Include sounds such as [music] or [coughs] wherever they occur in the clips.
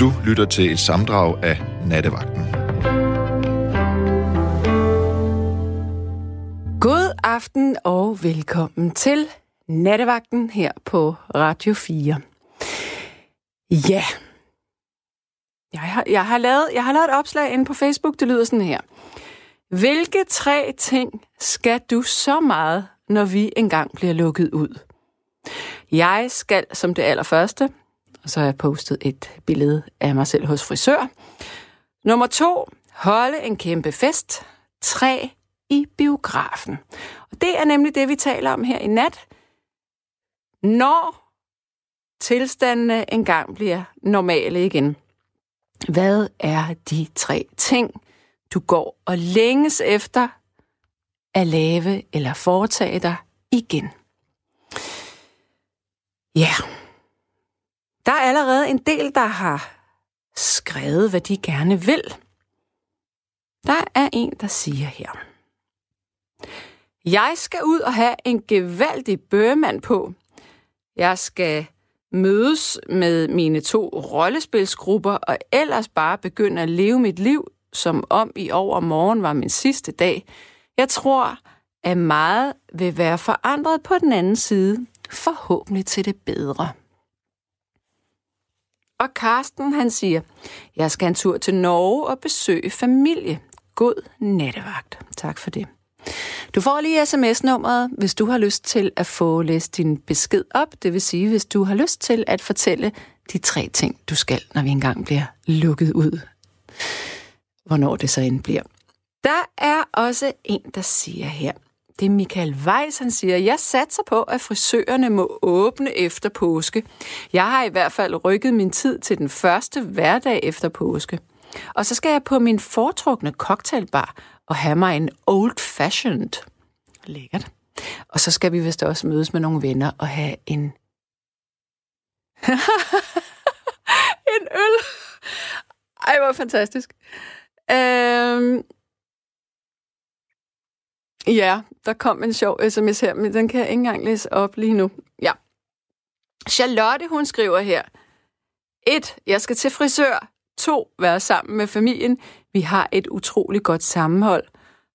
Du lytter til et samdrag af Nattevagten. God aften og velkommen til Nattevagten her på Radio 4. Ja, jeg har, jeg har, lavet, jeg har lavet et opslag inde på Facebook, det lyder sådan her. Hvilke tre ting skal du så meget, når vi engang bliver lukket ud? Jeg skal som det allerførste, og så har jeg postet et billede af mig selv hos frisør. Nummer to, holde en kæmpe fest. Tre, i biografen. Og det er nemlig det, vi taler om her i nat. Når tilstandene engang bliver normale igen. Hvad er de tre ting, du går og længes efter at lave eller foretage dig igen? Ja, der er allerede en del, der har skrevet, hvad de gerne vil. Der er en, der siger her. Jeg skal ud og have en gevaldig bøgemand på. Jeg skal mødes med mine to rollespilsgrupper og ellers bare begynde at leve mit liv, som om i overmorgen var min sidste dag. Jeg tror, at meget vil være forandret på den anden side, forhåbentlig til det bedre. Og Karsten, han siger, jeg skal en tur til Norge og besøge familie. God nattevagt. Tak for det. Du får lige sms-nummeret, hvis du har lyst til at få læst din besked op. Det vil sige, hvis du har lyst til at fortælle de tre ting, du skal, når vi engang bliver lukket ud. Hvornår det så end bliver. Der er også en, der siger her. Det er Michael Weiss, han siger, jeg satser på, at frisørerne må åbne efter påske. Jeg har i hvert fald rykket min tid til den første hverdag efter påske. Og så skal jeg på min foretrukne cocktailbar og have mig en old fashioned. Lækkert. Og så skal vi vist også mødes med nogle venner og have en... [laughs] en øl. Ej, hvor fantastisk. Øhm... [laughs] Ja, der kom en sjov sms her, men den kan jeg ikke engang læse op lige nu. Ja. Charlotte, hun skriver her. 1. Jeg skal til frisør. 2. Være sammen med familien. Vi har et utroligt godt sammenhold,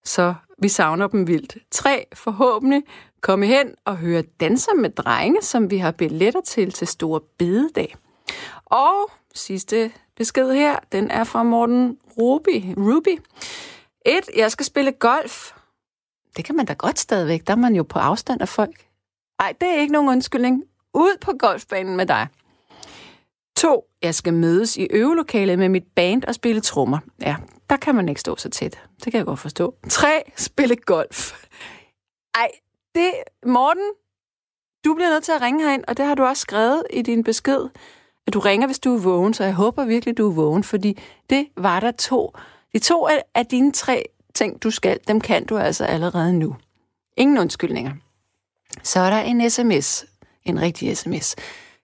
så vi savner dem vildt. 3. Forhåbentlig komme hen og høre danser med drenge, som vi har billetter til til Store Bededag. Og sidste besked her, den er fra Morten Ruby. Ruby. 1. Jeg skal spille golf. Det kan man da godt stadigvæk. Der er man jo på afstand af folk. Nej, det er ikke nogen undskyldning. Ud på golfbanen med dig. 2. Jeg skal mødes i øvelokalet med mit band og spille trommer. Ja, der kan man ikke stå så tæt. Det kan jeg godt forstå. 3. Spille golf. Ej, det... Morten, du bliver nødt til at ringe herind, og det har du også skrevet i din besked, at du ringer, hvis du er vågen, så jeg håber virkelig, du er vågen, fordi det var der to. De to af dine tre ting, du skal, dem kan du altså allerede nu. Ingen undskyldninger. Så er der en sms, en rigtig sms.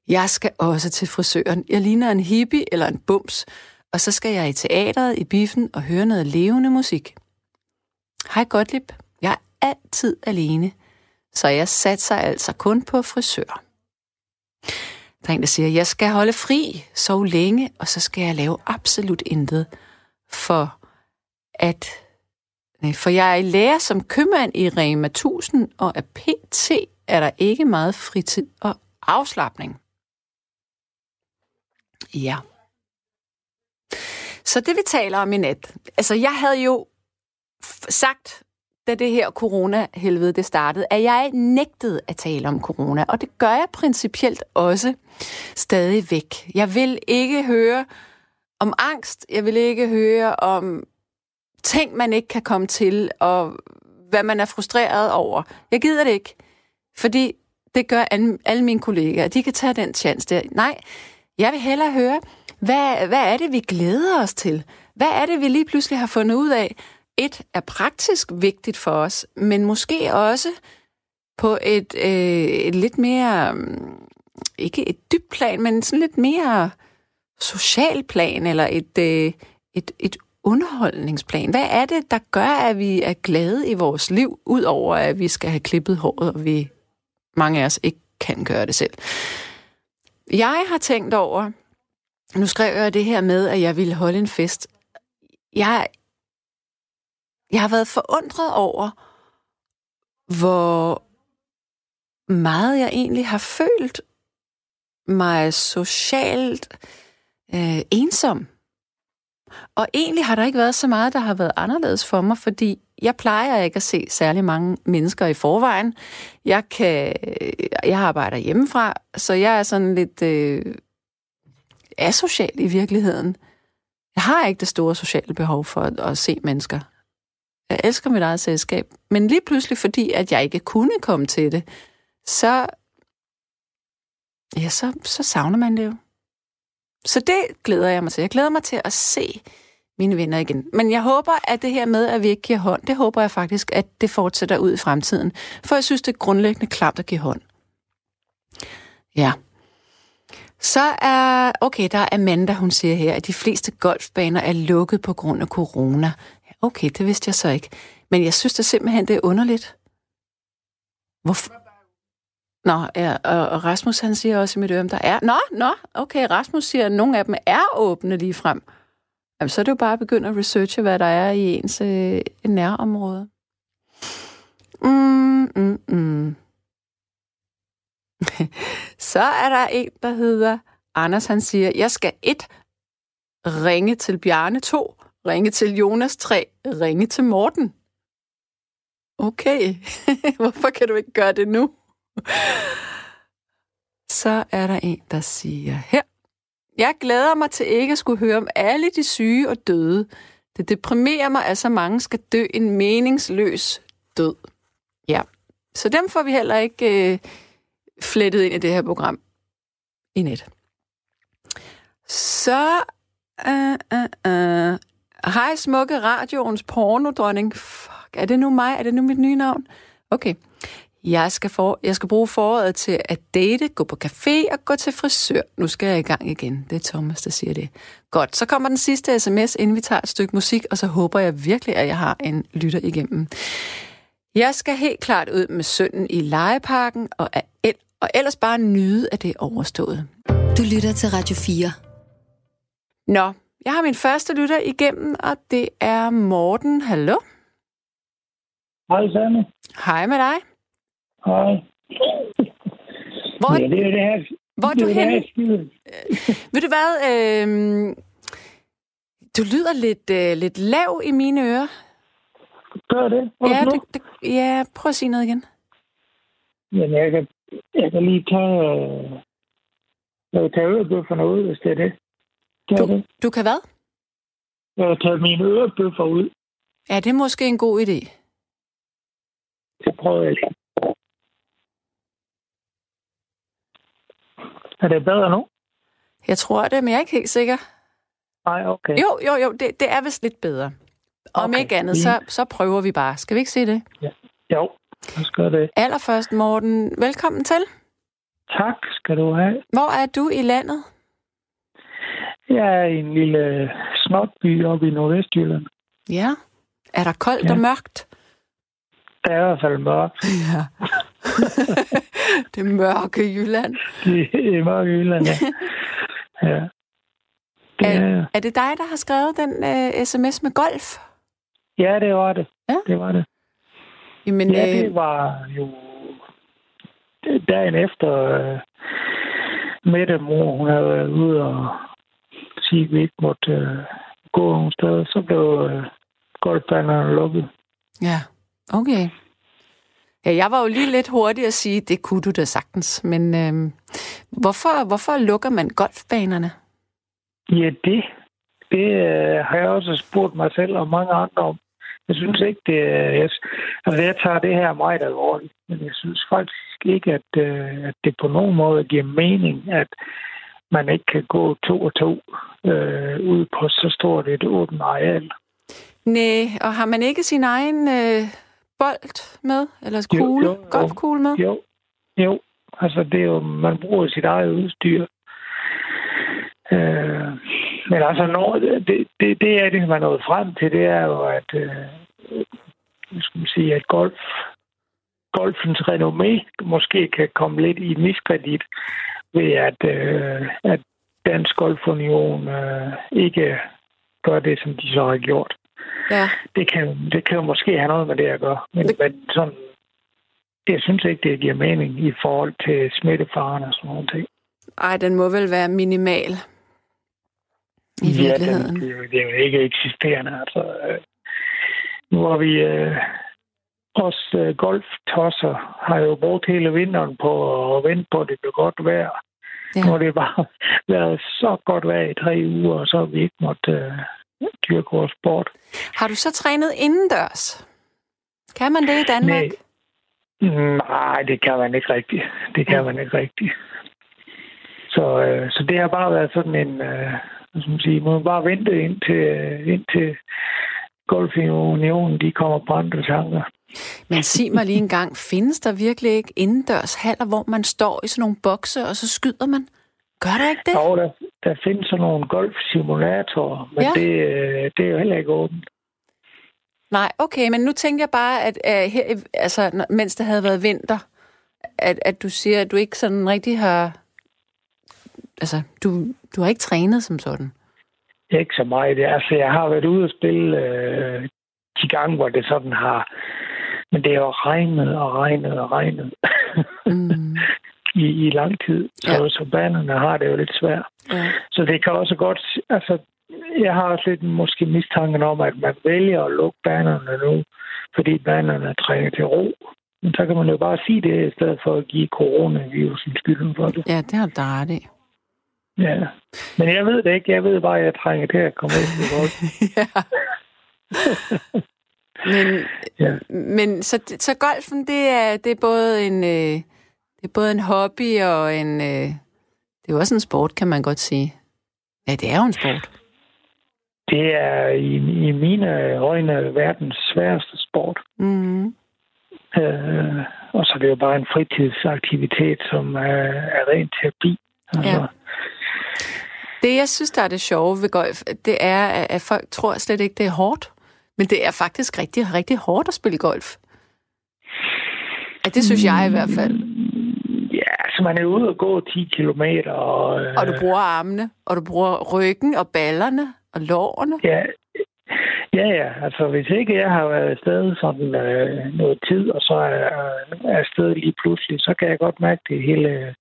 Jeg skal også til frisøren. Jeg ligner en hippie eller en bums, og så skal jeg i teateret i biffen og høre noget levende musik. Hej Gottlieb, jeg er altid alene, så jeg satser altså kun på frisør. Der er en, der siger, jeg skal holde fri, sove længe, og så skal jeg lave absolut intet for at Øh, for jeg er i lære som købmand i Rema 1000, og af PT er der ikke meget fritid og afslappning. Ja. Så det vi taler om i nat. Altså, jeg havde jo sagt, da det her corona-helvede det startede, at jeg nægtede at tale om corona, og det gør jeg principielt også stadig væk. Jeg vil ikke høre om angst, jeg vil ikke høre om ting, man ikke kan komme til, og hvad man er frustreret over. Jeg gider det ikke, fordi det gør alle mine kollegaer. De kan tage den chance der. Nej, jeg vil hellere høre, hvad, hvad er det, vi glæder os til? Hvad er det, vi lige pludselig har fundet ud af? Et er praktisk vigtigt for os, men måske også på et, øh, et lidt mere, mm, ikke et dybt plan, men sådan lidt mere social plan, eller et, øh, et, et underholdningsplan. Hvad er det, der gør, at vi er glade i vores liv, udover at vi skal have klippet håret, og vi mange af os ikke kan gøre det selv? Jeg har tænkt over, nu skrev jeg det her med, at jeg ville holde en fest. Jeg, jeg har været forundret over, hvor meget jeg egentlig har følt mig socialt øh, ensom. Og egentlig har der ikke været så meget, der har været anderledes for mig, fordi jeg plejer ikke at se særlig mange mennesker i forvejen. Jeg kan, jeg arbejder hjemmefra, så jeg er sådan lidt øh, asocial i virkeligheden. Jeg har ikke det store sociale behov for at, at se mennesker. Jeg elsker mit eget selskab, men lige pludselig, fordi at jeg ikke kunne komme til det, så, ja, så, så savner man det jo. Så det glæder jeg mig til. Jeg glæder mig til at se mine venner igen. Men jeg håber, at det her med, at vi ikke giver hånd, det håber jeg faktisk, at det fortsætter ud i fremtiden. For jeg synes, det er grundlæggende klart at give hånd. Ja. Så er, okay, der er Amanda, hun siger her, at de fleste golfbaner er lukket på grund af corona. Okay, det vidste jeg så ikke. Men jeg synes da simpelthen, det er underligt. Hvorfor? Nå, ja, og Rasmus han siger også i mit øre, der er... Nå, nå, okay, Rasmus siger, at nogle af dem er åbne lige frem. Jamen, så er det jo bare at begynde at researche, hvad der er i ens øh, nærområde. Mm, mm, mm. [laughs] så er der en, der hedder Anders, han siger, jeg skal et ringe til Bjarne, 2, ringe til Jonas, 3, ringe til Morten. Okay, [laughs] hvorfor kan du ikke gøre det nu? Så er der en, der siger her. Jeg glæder mig til ikke at skulle høre om alle de syge og døde. Det deprimerer mig, at så mange skal dø en meningsløs død. Ja, så dem får vi heller ikke øh, flettet ind i det her program i net. Så... Uh, uh, uh. Hej, smukke radioens pornodronning. Fuck, er det nu mig? Er det nu mit nye navn? Okay. Jeg skal, for, jeg skal bruge foråret til at date, gå på café og gå til frisør. Nu skal jeg i gang igen. Det er Thomas, der siger det. Godt, så kommer den sidste sms, inden vi tager et stykke musik, og så håber jeg virkelig, at jeg har en lytter igennem. Jeg skal helt klart ud med sønnen i legeparken, og, el- og ellers bare nyde, at det er overstået. Du lytter til Radio 4. Nå, jeg har min første lytter igennem, og det er Morten. Hallo? Hej, Sanne. Hej med dig. Hej. Hvor, Ja, det er det her. hvor er du her skide. Ved du hvad? Øh, du lyder lidt, øh, lidt lav i mine ører. Gør det? Ja, det, det, ja, prøv at sige noget igen. Men jeg kan, jeg kan lige tage... øh, Jeg kan tage ørebøfferne ud, hvis det er det. Gør Du, det? du kan hvad? Jeg kan tage mine ørebøffer ud. Ja, det er måske en god idé. Det prøver jeg lige. Er det bedre nu? Jeg tror det, men jeg er ikke helt sikker. Nej, okay. Jo, jo, jo, det, det er vist lidt bedre. Om Okay, ikke andet, så, så prøver vi bare. Skal vi ikke se det? Jo, så skal det. Allerførst, Morten, velkommen til. Tak skal du have. Hvor er du i landet? Jeg er i en lille snotby oppe i Nordvestjylland. Ja. Er der koldt Ja. og mørkt? Der er i hvert fald mørkt. Ja. [laughs] det mørke Jylland. Det er mørkt i Jylland, ja. [laughs] ja. Det er, Er det dig, der har skrevet den uh, sms med golf? ja, det var det. Ja. Det var det. Jamen, Ja, øh, det var jo dagen efter øh, Mette mor, hun havde været ude og sige, at vi ikke måtte øh, gå nogen steder. Så blev øh, golfbanerne lukket. Ja, okay. Ja, jeg var jo lige lidt hurtig at sige, det kunne du da sagtens. Men øhm, hvorfor, hvorfor lukker man golfbanerne? Ja, det, det øh, har jeg også spurgt mig selv og mange andre om. Jeg synes ikke, det er... Jeg, altså, jeg tager det her meget alvorligt, men jeg synes faktisk ikke, at, øh, at det på nogen måde giver mening, at man ikke kan gå to og to øh, ud på så stort et åbent areal. Nej, og har man ikke sin egen øh, bold med? Eller kugle? jo, jo. Golfkugle med? Jo, jo. Altså, det er jo, man bruger sit eget udstyr. Øh, men altså, når, det, det, det er det, man er nået frem til, det er jo, at, øh, skal man sige, at golf, golfens renommé måske kan komme lidt i miskredit ved, at, øh, at Dansk Golfunion øh, ikke gør det, som de så har gjort. Ja. Det kan, det kan jo måske have noget med det at gøre. Men, det... men sådan, jeg synes ikke, det giver mening i forhold til smittefaren og sådan noget. Ej, den må vel være minimal. I Ja, virkeligheden. den, det, er jo, det er jo ikke eksisterende. Altså, øh, nu har vi øh, os øh, golftosser har jo brugt hele vinteren på at vente på, at det blev godt vejr. Ja. Nu har det bare [laughs] været så godt vejr i tre uger, og så har vi ikke måttet øh, dyrke vores sport. Har du så trænet indendørs? Kan man det i Danmark? Nej. Nej, det kan man ikke rigtigt. Det kan man ikke rigtigt. Så, øh, så det har bare været sådan en... Øh, skal man sige, man bare vente indtil, øh, indtil Golfunionen de kommer på andre tanker. Men sig mig lige en gang, findes der virkelig ikke indendørs haller, hvor man står i sådan nogle bokse, og så skyder man? Gør der ikke det? Og der, der findes sådan nogle golfsimulatorer, men Ja. det, øh, det er jo heller ikke åbent. Nej, okay, men nu tænker jeg bare, at uh, her, altså, mens det havde været vinter, at, at du siger, at du ikke sådan rigtig har... Altså, du, du har ikke trænet som sådan. Ikke så meget. Altså, jeg har været ude og spille øh, de gange, hvor det sådan har... Men det jo regnet og regnet og regnet Mm, i, i lang tid. Så, Ja. så banerne har det jo lidt svært. ja. Så det kan også godt... Altså, jeg har også lidt måske mistanken om, at man vælger at lukke banerne nu, fordi banerne trænger til ro. Men så kan man jo bare sige det, i stedet for at give coronavirusen skylden for det. ja, det har du ret i. Ja. Men jeg ved det ikke. Jeg ved bare, at jeg trænger til at komme ind i golf. [laughs] ja. [laughs] Men, Ja. men så, så golfen, det er, det er både en... Øh, det er både en hobby og en... Øh, det er jo også en sport, kan man godt sige. Ja, det er jo en sport. Det er i, i mine øjne verdens sværeste sport. Mm. Øh, og så er det jo bare en fritidsaktivitet, som er, er ren terapi. Altså, Ja. Det, jeg synes, der er det sjove ved golf, det er, at at folk tror slet ikke, det er hårdt. Men det er faktisk rigtig, rigtig hårdt at spille golf. Ja, det synes jeg i hvert fald. Ja, altså man er ude og gå 10 kilometer. Og, øh, Og du bruger armene, og du bruger ryggen og ballerne og lårene. Ja, ja, ja. Altså, hvis ikke jeg har været afsted sådan øh, noget tid, og så er er afsted lige pludselig, så kan jeg godt mærke det hele,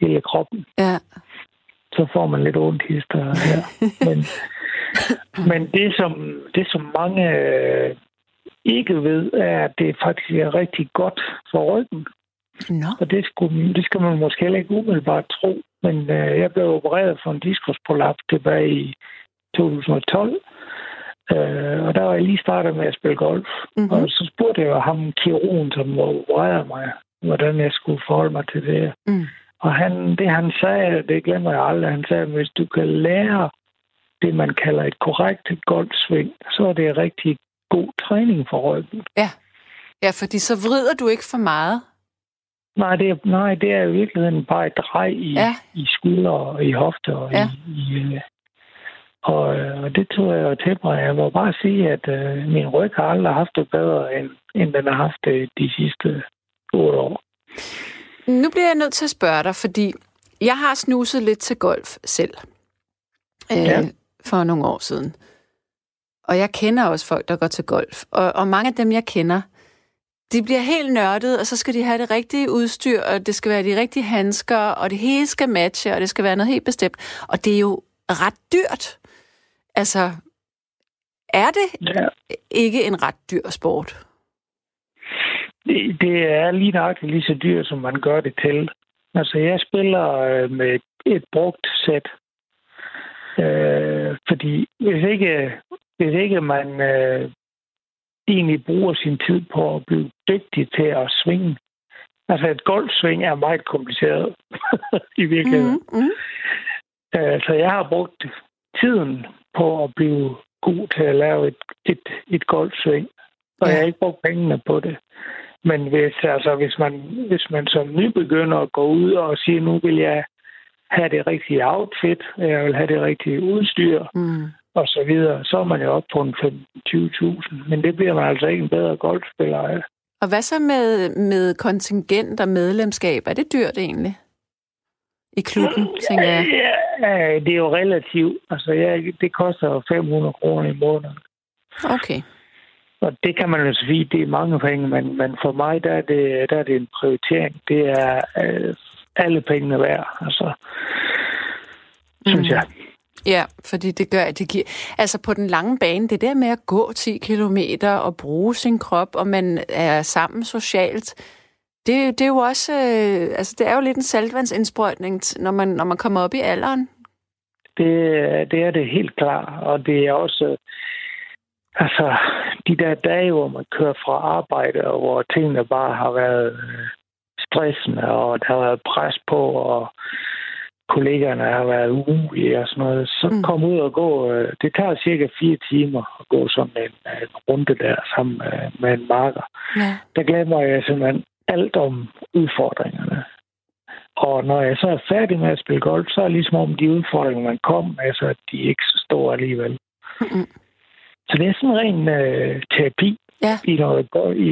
hele kroppen. Ja. Så får man lidt ondt stedet her. men, [laughs] men det, som, det, som mange øh, ikke ved, er, at det faktisk er rigtig godt for ryggen. Nå. Og det, skulle, det skal man måske heller ikke umiddelbart tro. Men øh, jeg blev opereret for en diskusprolaps tilbage i 2012. Øh, og der var jeg lige startet med at spille golf. Mhm. Mm-hmm. Og så spurgte jeg ham, kirurgen, som opererede mig, hvordan jeg skulle forholde mig til det. Mm. Og han, det han sagde, det glemmer jeg aldrig, han sagde, at hvis du kan lære det, man kalder et korrekt golfsving, så er det rigtig god træning for ryggen. Ja, fordi så vrider du ikke for meget. Nej, det er, nej, det er i virkeligheden bare et drej i, Ja. i skulder og i hofter. Og, Ja. i, i, øh, og, øh, og det tog jeg til mig. Jeg må bare sige, at øh, min ryg har aldrig haft det bedre, end, end den har haft det de sidste otte år. Nu bliver jeg nødt til at spørge dig, fordi jeg har snuset lidt til golf selv. Øh, Ja. For nogle år siden. Og jeg kender også folk, der går til golf. Og, og mange af dem, jeg kender, de bliver helt nørdede, og så skal de have det rigtige udstyr, og det skal være de rigtige handsker, og det hele skal matche, og det skal være noget helt bestemt. Og det er jo ret dyrt. Altså, er det Ja. ikke en ret dyr sport? Det, det er lige nøjagtigt lige så dyrt, som man gør det til. Altså, jeg spiller øh, med et, et brugt sæt. Øh, fordi hvis ikke, hvis ikke man øh, egentlig bruger sin tid på at blive dygtig til at svinge. Altså, et golfsving er meget kompliceret [laughs] i virkeligheden. Mm, mm. Så jeg har brugt tiden på at blive god til at lave et, et, et golfsving. Og Ja. jeg har ikke brugt pengene på det. Men hvis, altså, hvis, man, hvis man som nybegynder går ud og siger, nu vil jeg have det rigtige outfit, jeg vil have det rigtige udstyr, Mm. Og så videre, så er man jo oppe på en 25.000. Men det bliver man altså ikke en bedre golfspiller af. Og hvad så med, med kontingent og medlemskab? Er det dyrt egentlig? i klubben, tænker jeg. Ja, det er jo relativt. Altså, ja, det koster 500 kroner i måneden. Okay. Og det kan man jo sige, det er mange penge, men, men for mig, der er, det, der er det en prioritering. Det er øh, alle pengene værd, altså, synes Mm. jeg. Ja, fordi det gør, at det giver... Altså på den lange bane, det der med at gå 10 kilometer og bruge sin krop, og man er sammen socialt, det, det er jo også... Øh, altså det er jo lidt en saltvandsindsprøjtning, når man, når man kommer op i alderen. Det, det er det helt klart, og det er også... Øh, altså, de der dage, hvor man kører fra arbejde, og hvor tingene bare har været øh, stressende, og der har været pres på, og kollegaerne har været umulige og sådan noget, så Mm. kom ud og gå. øh, Det tager cirka fire timer at gå sådan en, en runde der sammen med, med en marker. Ja. Der glemmer jeg simpelthen alt om udfordringerne. Og når jeg så er færdig med at spille golf, så er det ligesom om de udfordringer, man kom med, så er de ikke så store alligevel. Mm-mm. Så det er sådan en ren øh, terapi Ja. i, noget, i,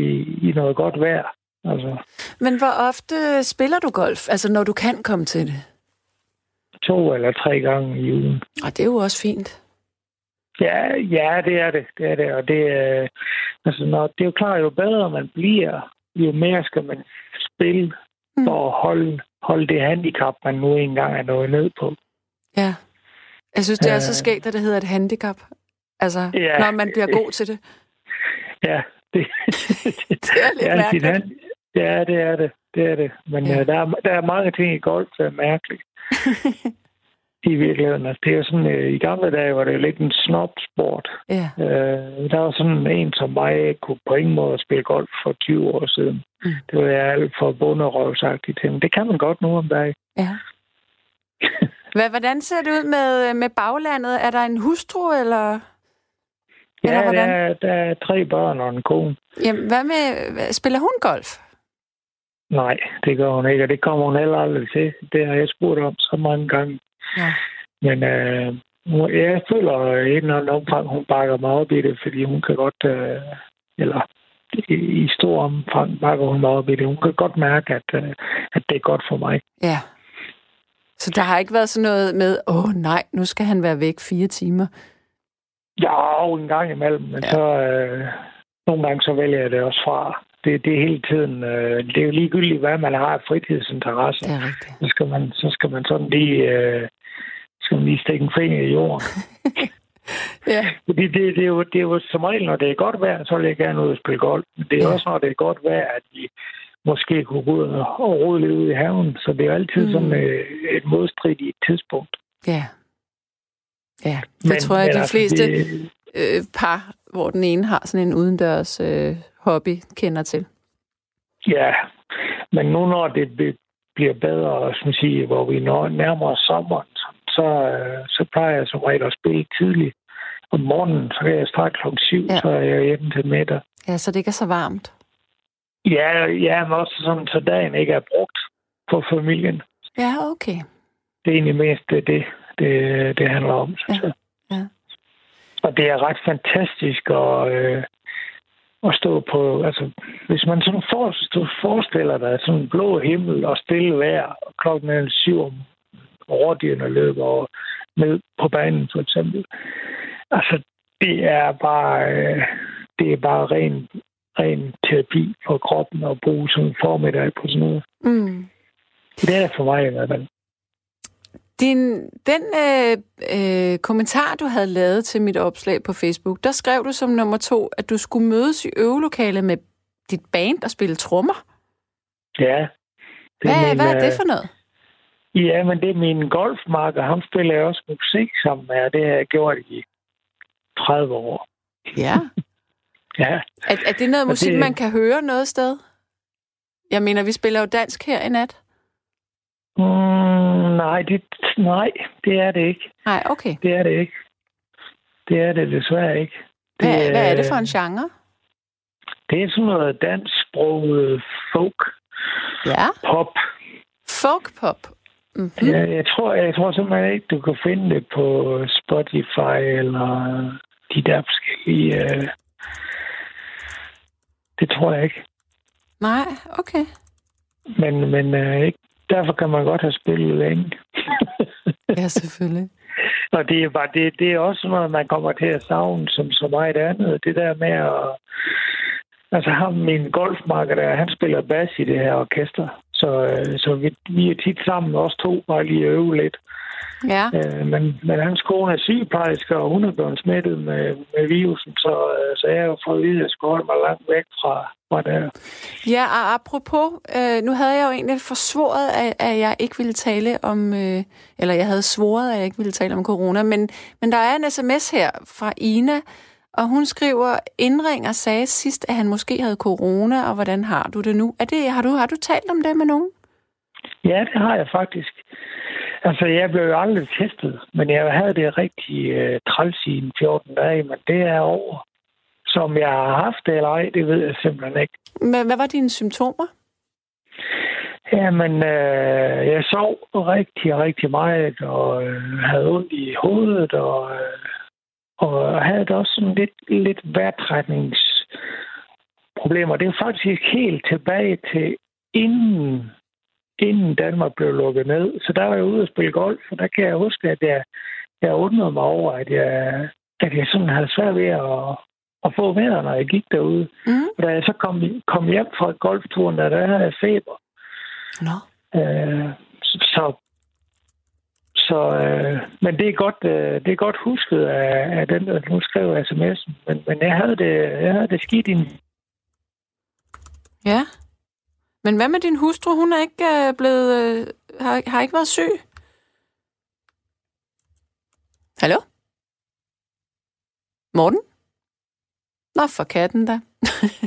i noget godt vejr. Altså Men hvor ofte spiller du golf? Altså når du kan komme til det? To eller tre gange i ugen. Og det er jo også fint. Ja, ja, det er det. Det er det. Og det, øh, altså, når, det er jo klart, jo bedre man bliver, jo mere skal man spille Mm. for at holde, holde det handicap, man nu engang er nået ned på. Ja. Jeg synes, det er så Øh. skægt, at det hedder et handicap. Altså, Ja. når man bliver god til det. [laughs] Ja, det, [laughs] Det er lidt ja, mærkeligt. sit hand- Ja, det er det. Det er det. Men Ja. ja. der, er, der er mange ting i golf, der er mærkeligt. [laughs] I virkeligheden. Altså, det er sådan, øh, i gamle dage var det jo lidt en snobsport. Ja. Øh, der var sådan en som mig, kunne på ingen måde spille golf for 20 år siden. Mm. Det var jeg alt for bunderøvsagtigt til. Men det kan man godt nu om dagen. Ja. [laughs] Hvad, hvordan ser det ud med, med baglandet? Er der en hustru, eller... Eller Ja, der hvordan? er, der er tre børn og en kone. Jamen, hvad med... Spiller hun golf? Nej, det gør hun ikke, og det kommer hun heller aldrig til. Det har jeg spurgt om så mange gange. Ja. Men øh, jeg føler i en eller anden omfang, hun bakker mig op i det, fordi hun kan godt, øh, eller i, stor omfang bakker hun mig op i det. Hun kan godt mærke, at, øh, at det er godt for mig. Ja. Så der har ikke været sådan noget med, åh oh, nej, nu skal han være væk fire timer. Ja, en gang imellem, men ja. så øh, nogle gange så vælger jeg det også fra. Det, det er hele tiden, øh, det er jo ligegyldigt, hvad man har af fritidsinteresser. Det er rigtigt. Så skal man, så skal man sådan lige, øh, skal man lige stikke en finger i jorden. [laughs] Ja. Fordi det, det, er jo, det er jo som regel, når det er godt vejr, så vil jeg gerne ud og spille golf. Men det er Ja. også, når det er godt vejr, at vi måske kunne gå ud og rode lidt ud i haven. Så det er jo altid Mm. sådan øh, et modstridigt tidspunkt. Ja. Ja, det Men- tror jeg, de altså, fleste Det, øh, par, hvor den ene har sådan en udendørs øh, hobby, kender til. ja, men nu når det be- bliver bedre, som sige, hvor vi når nærmere sommeren, så, øh, så plejer jeg som regel at spille tidligt. Om morgenen, så kan jeg starte klokken syv, Ja. ja. så er jeg hjemme til middag. Ja, så det ikke er så varmt. Ja, ja, men også sådan, så dagen ikke er brugt på familien. Ja, okay. Det er egentlig mest det, det, det, det handler om, synes Ja, jeg. ja. Og det er ret fantastisk at, øh, at stå på... Altså, hvis man sådan for, forestiller dig sådan en blå himmel og stille vejr, og klokken er syv om rådyrene løber og ned på banen, for eksempel. Altså, det er bare... Øh, det er bare ren, ren terapi for kroppen at bruge sådan en formiddag på sådan noget. Mm. Det er for mig i hvert fald. Din, den øh, øh, kommentar, du havde lavet til mit opslag på Facebook, der skrev du som nummer to, at du skulle mødes i øvelokalet med dit band og spille trommer. Ja. Hvad, min, hvad er øh, det for noget? Ja, men det er min golfmarker. Ham spiller jeg også musik sammen med, og det har jeg gjort i 30 år. Ja. [laughs] Ja, Er, er det noget Og musik, det- man kan høre noget sted? Jeg mener, vi spiller jo dansk her i nat. Mm, nej, det, nej, det er det ikke. Nej, okay. Det er det ikke. Det er det desværre ikke. Hvad, Det, hvad er det for en genre? Det er sådan noget dansksproget folk, Ja. pop. Folkpop. Mm-hmm. Ja, jeg, tror, jeg tror simpelthen ikke, du kan finde det på Spotify eller de der forskellige... Øh... Det tror jeg ikke. Nej, okay. Men, men øh, ikke, derfor kan man godt have spillet længe. ja, selvfølgelig. [laughs] Og det er, bare, det, det er også noget, man kommer til at savne som så meget andet. Det der med at... Altså ham, min golfmarker der, han spiller bas i det her orkester. Så, øh, så vi, vi er tit sammen, os to, bare lige øve lidt. Ja. Øh, men, men hans kone er sygeplejerske, og hun er blevet smittet med, med virusen, så, øh, så jeg har jo fået at vide, at jeg skulle holde mig langt væk fra, fra det Ja, og apropos, øh, nu havde jeg jo egentlig forsvoret, at, at jeg ikke ville tale om, øh, eller jeg havde svoret, at jeg ikke ville tale om corona, men, men der er en sms her fra Ina, og hun skriver, indringer sagde sidst, at han måske havde corona, og hvordan har du det nu? Er det, har, du, har du talt om det med nogen? Ja, det har jeg faktisk. Altså, jeg blev jo aldrig testet, men jeg havde det rigtig øh, træls i 14 dage, men det er over. Som jeg har haft det eller ej, det ved jeg simpelthen ikke. Men hvad var dine symptomer? Jamen, øh, jeg sov rigtig, rigtig meget, og øh, havde ondt i hovedet, og, øh, og havde da også sådan lidt, lidt vejrtrækningsproblemer. Det er faktisk helt tilbage til inden inden Danmark blev lukket ned. Så der var jeg ude og spille golf, og der kan jeg huske, at jeg, jeg undrede mig over, at jeg, at jeg sådan havde svært ved at, at få vejret, når jeg gik derude. Mm. Og da jeg så kom, kom hjem fra golfturen, der, der havde jeg feber. Nå. Øh, så så, øh, men det er godt, øh, det er godt husket af, af den, der nu skrev sms'en. Men, men jeg havde det, jeg havde det skidt i Ja. Men hvad med din hustru? Hun er ikke øh, blevet, øh, har, har ikke været syg? Hallo? Morten? Nå, for katten da.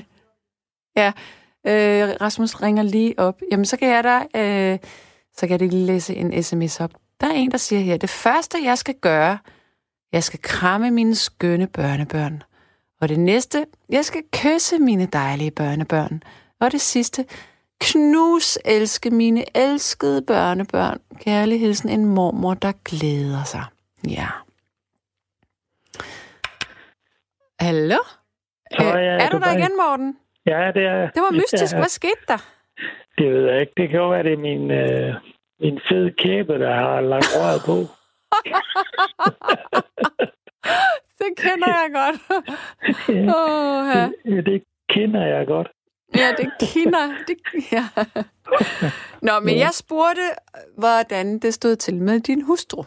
[laughs] ja, øh, Rasmus ringer lige op. Jamen, så kan jeg da, øh, så kan jeg lige læse en sms op. Der er en, der siger her, det første, jeg skal gøre, jeg skal kramme mine skønne børnebørn. Og det næste, jeg skal kysse mine dejlige børnebørn. Og det sidste, knus elske mine elskede børnebørn. Kærlig hilsen en mormor, der glæder sig. Ja. Hallo? Så er, jeg er du der igen, Morten? Ja, det er Det var mystisk. Ja, Hvad skete der? det ved jeg ikke. Det kan jo være, det er min, øh, min fede kæbe, der har lagt røret på. [laughs] det kender jeg godt. [laughs] oh, ja. det kender jeg godt. Ja, det kender. Det, ja. Nå, men jeg spurgte, hvordan det stod til med din hustru.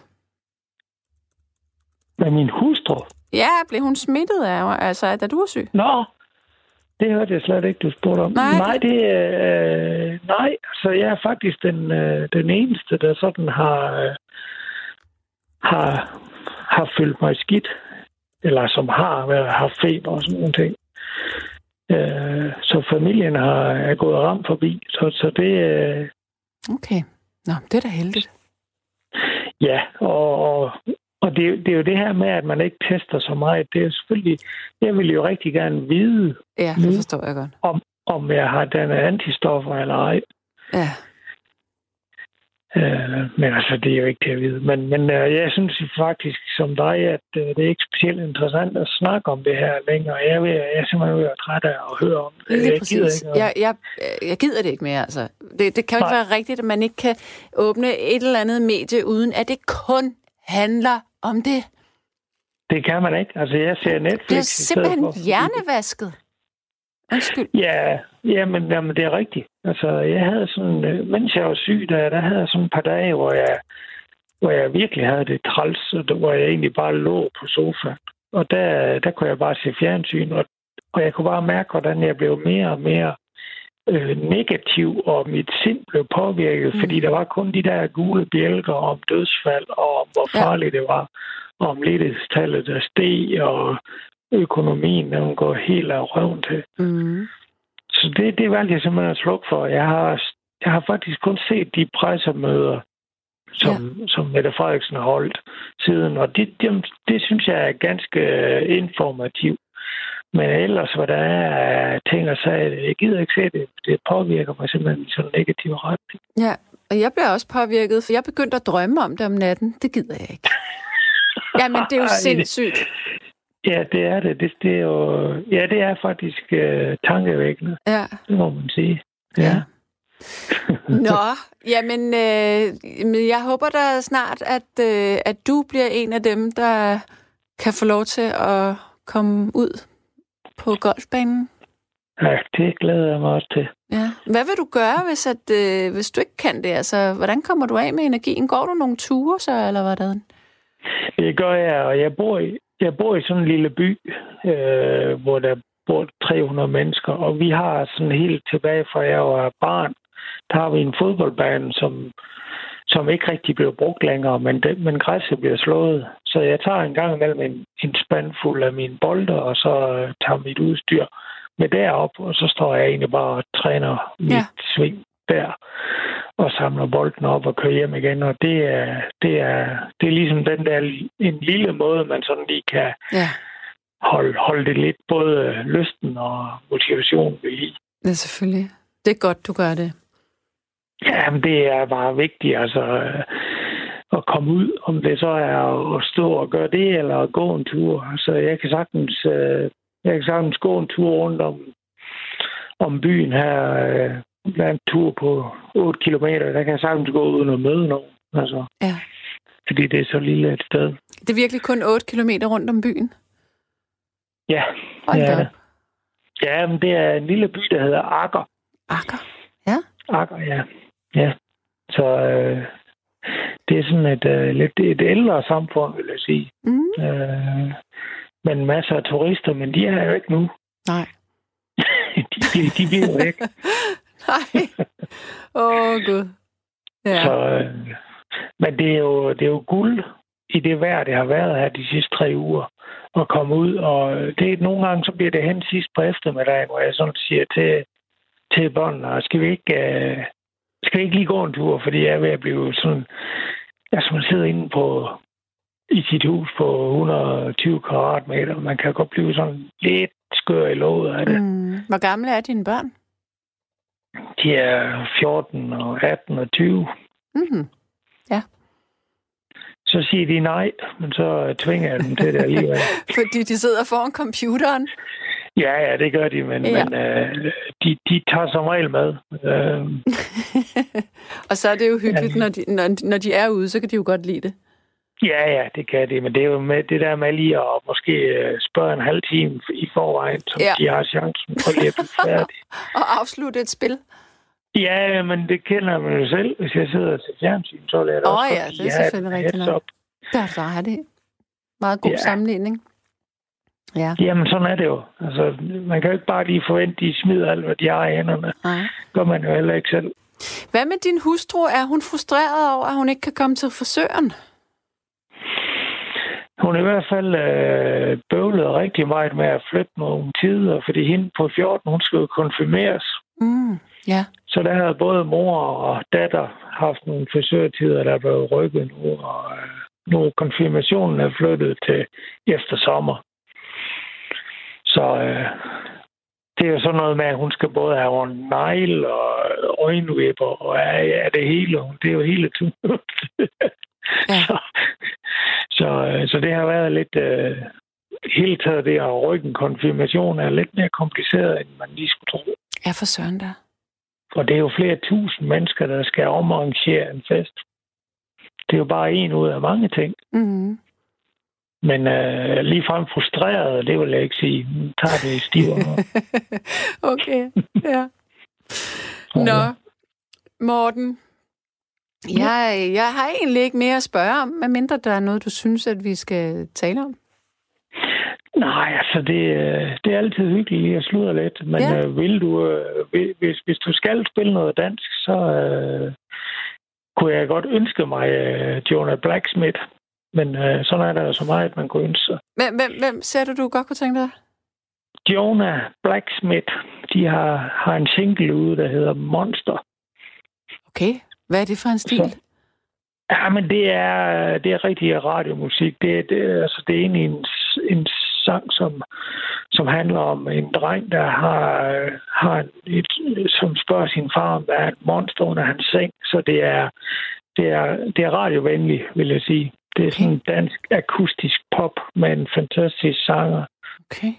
Med min hustru? Ja, blev hun smittet af, altså, da du var syg? Nå, det hørte jeg slet ikke, du spurgte om. Nej, nej det øh, nej, så jeg er faktisk den, øh, den eneste, der sådan har, øh, har, har følt mig skidt, eller som har været, haft feber og sådan nogle ting. Øh, så familien har, er gået ramt forbi, så, så det... Øh, okay. Nå, det er da heldigt. Ja, og, og, og det, det er jo det her med, at man ikke tester så meget. Det er selvfølgelig... Jeg vil jo rigtig gerne vide... Ja, det forstår jeg godt. Om, om jeg har den antistoffer eller ej. Ja. Øh, men altså, det er jo ikke til at vide. Men, men øh, jeg synes faktisk som dig, at øh, det er ikke specielt interessant at snakke om det her længere. Jeg, vil, jeg er simpelthen ved at træt af at høre om det. Lige jeg præcis. Gider ikke jeg, jeg, jeg gider det ikke mere, altså. Det, det kan jo ikke være rigtigt, at man ikke kan åbne et eller andet medie, uden at det kun handler om det. Det kan man ikke. Altså, jeg ser Netflix... Det er simpelthen hjernevasket. Undskyld. Ja, ja men jamen, det er rigtigt. Altså, jeg havde sådan, øh, mens jeg var syg, der, der havde jeg sådan et par dage, hvor jeg, hvor jeg virkelig havde det træls, hvor jeg egentlig bare lå på sofaen. Og der, der kunne jeg bare se fjernsyn, og, og jeg kunne bare mærke, hvordan jeg blev mere og mere øh, negativ, og mit sind blev påvirket, mm. fordi der var kun de der gule bjælker om dødsfald, og om hvor farligt ja. det var, og om ledighedstallet der steg, og økonomien, den går helt af røven til. Mm. Så det, det valgte jeg simpelthen at slukke for. Jeg har, jeg har faktisk kun set de pressemøder, som, ja. som Mette Frederiksen har holdt siden, og det, det, det synes jeg er ganske informativt. Men ellers, hvad der er ting og sager, jeg gider ikke se det. Det påvirker mig simpelthen i sådan en negativ retning. Ja, og jeg bliver også påvirket, for jeg begyndte at drømme om det om natten. Det gider jeg ikke. [laughs] Jamen, det er jo sindssygt. Ja, det er det. Det, det er jo, ja, det er faktisk uh, tankevækkende. Ja. Det må man sige. Ja. ja. [laughs] Nå, jamen, øh, men jeg håber da snart, at, øh, at du bliver en af dem, der kan få lov til at komme ud på golfbanen. Ja, det glæder jeg mig også til. Ja. Hvad vil du gøre, hvis, at, øh, hvis du ikke kan det? Altså, hvordan kommer du af med energien? Går du nogle ture så, eller hvordan? Det gør jeg, og jeg bor i, jeg bor i sådan en lille by, øh, hvor der bor 300 mennesker, og vi har sådan helt tilbage fra jeg var barn, der har vi en fodboldbane, som, som ikke rigtig bliver brugt længere, men, det, men græsset bliver slået. Så jeg tager en gang imellem en, en spand fuld af mine bolde, og så øh, tager mit udstyr med derop, og så står jeg egentlig bare og træner mit Ja. sving der, og samler bolden op og kører hjem igen. Og det er, det er, det er ligesom den der en lille måde, man sådan lige kan Ja, holde, holde det lidt både lysten og motivationen ved lige. er selvfølgelig. Det er godt, du gør det. Ja, men det er bare vigtigt, altså øh, at komme ud, om det så er at stå og gøre det, eller at gå en tur. Altså, jeg kan sagtens, øh, jeg kan sagtens gå en tur rundt om, om byen her, øh, der er en tur på 8 kilometer, der kan jeg sagtens gå uden at møde nogen. Altså, Ja. fordi det er så lille et sted. Det er virkelig kun 8 km rundt om byen. Ja, Hold Ja. op. ja men det er en lille by, der hedder Akker. Akker. Akker, ja. Ja. Så øh, det er sådan et øh, lidt et ældre samfund, vil jeg sige. Mm. Øh, men masser af turister, men de er jo ikke nu. Nej. [laughs] de, de, de bliver væk. [laughs] [laughs] Nej. Åh, oh, Gud. Ja. Så, øh, men det er, jo, det er jo guld i det vejr, det har været her de sidste tre uger at komme ud. Og det er nogle gange, så bliver det hen sidst på eftermiddagen, hvor jeg sådan siger til, til børnene, skal vi ikke, øh, skal vi ikke lige gå en tur, fordi jeg er ved at blive sådan, altså man sidder inde på i sit hus på 120 kvadratmeter. Man kan godt blive sådan lidt skør i låget af det. Mm. Hvor gamle er dine børn? De er 14 og 18 og 20. Mm-hmm. Så siger de nej, men så tvinger jeg dem til det alligevel. [laughs] Fordi de sidder foran computeren. Ja, ja, det gør de, men, Ja. ja. men øh, de, de tager som regel med. Øh, [laughs] Og så er det jo hyggeligt, Ja. når de, når, når de er ude, så kan de jo godt lide det. Ja, ja, det kan de, men det er jo med det der med lige at måske øh, spørge en halv time i forvejen, så Ja. de har chancen for lige at blive færdige. [laughs] Og afslutte et spil. Ja, men det kender man jo selv. Hvis jeg sidder til fjernsyn, så vil jeg Åh også ja, det er selvfølgelig rigtigt nok. Der, der er det. Meget god Ja. sammenligning. Ja, Jamen, sådan er det jo. Altså, man kan jo ikke bare lige forvente, at de smider alt, hvad de har i hænderne. nej. gør man jo heller ikke selv. Hvad med din hustru? Er hun frustreret over, at hun ikke kan komme til frisøren? Hun i hvert fald øh, bøvlet rigtig meget med at flytte nogle tider, fordi hende på 14, hun skal jo konfirmeres. Mm. Ja. Så der har både mor og datter haft nogle frisørtider, der er blevet rykket nu, og øh, nu er konfirmationen er flyttet til efter sommer. Så øh, det er jo sådan noget med, at hun skal både have en negl og øjenvipper, og er, er det hele. Det er jo hele tiden. [laughs] Ja. [laughs] så, så, øh, så det har været lidt... Øh, hele taget det at rykke en konfirmation er lidt mere kompliceret, end man lige skulle tro. Ja, for søren da. Og det er jo flere tusind mennesker, der skal omarrangere en fest. Det er jo bare en ud af mange ting. Mm. Men øh, ligefrem frustreret, det vil jeg ikke sige. Nu tager det i stivere. [laughs] okay, ja. [laughs] Nå, Morten. Jeg, jeg har egentlig ikke mere at spørge om, medmindre der er noget, du synes, at vi skal tale om. Nej, altså det, det er altid hyggeligt lige at sludre lidt. Men Ja. øh, vil du, øh, hvis, hvis du skal spille noget dansk, så øh, kunne jeg godt ønske mig øh, Jonah Blacksmith. Men øh, sådan er der jo så meget, man kunne ønske sig. Hvem, hvem, hvem ser du, du godt kunne tænke dig? Jonah Blacksmith, de har, har en single ude, der hedder Monster. Okay, hvad er det for en stil? Så- [laughs] Ja, men det er, det er rigtig radiomusik. Det, er- det, altså, det er egentlig en, en sang, som, som handler om en dreng, der har, har et, som spørger sin far, om der er et monster under hans seng. Så det er, det er, det er radiovenligt, vil jeg sige. Det er sådan en dansk akustisk pop med en fantastisk sanger. Okay.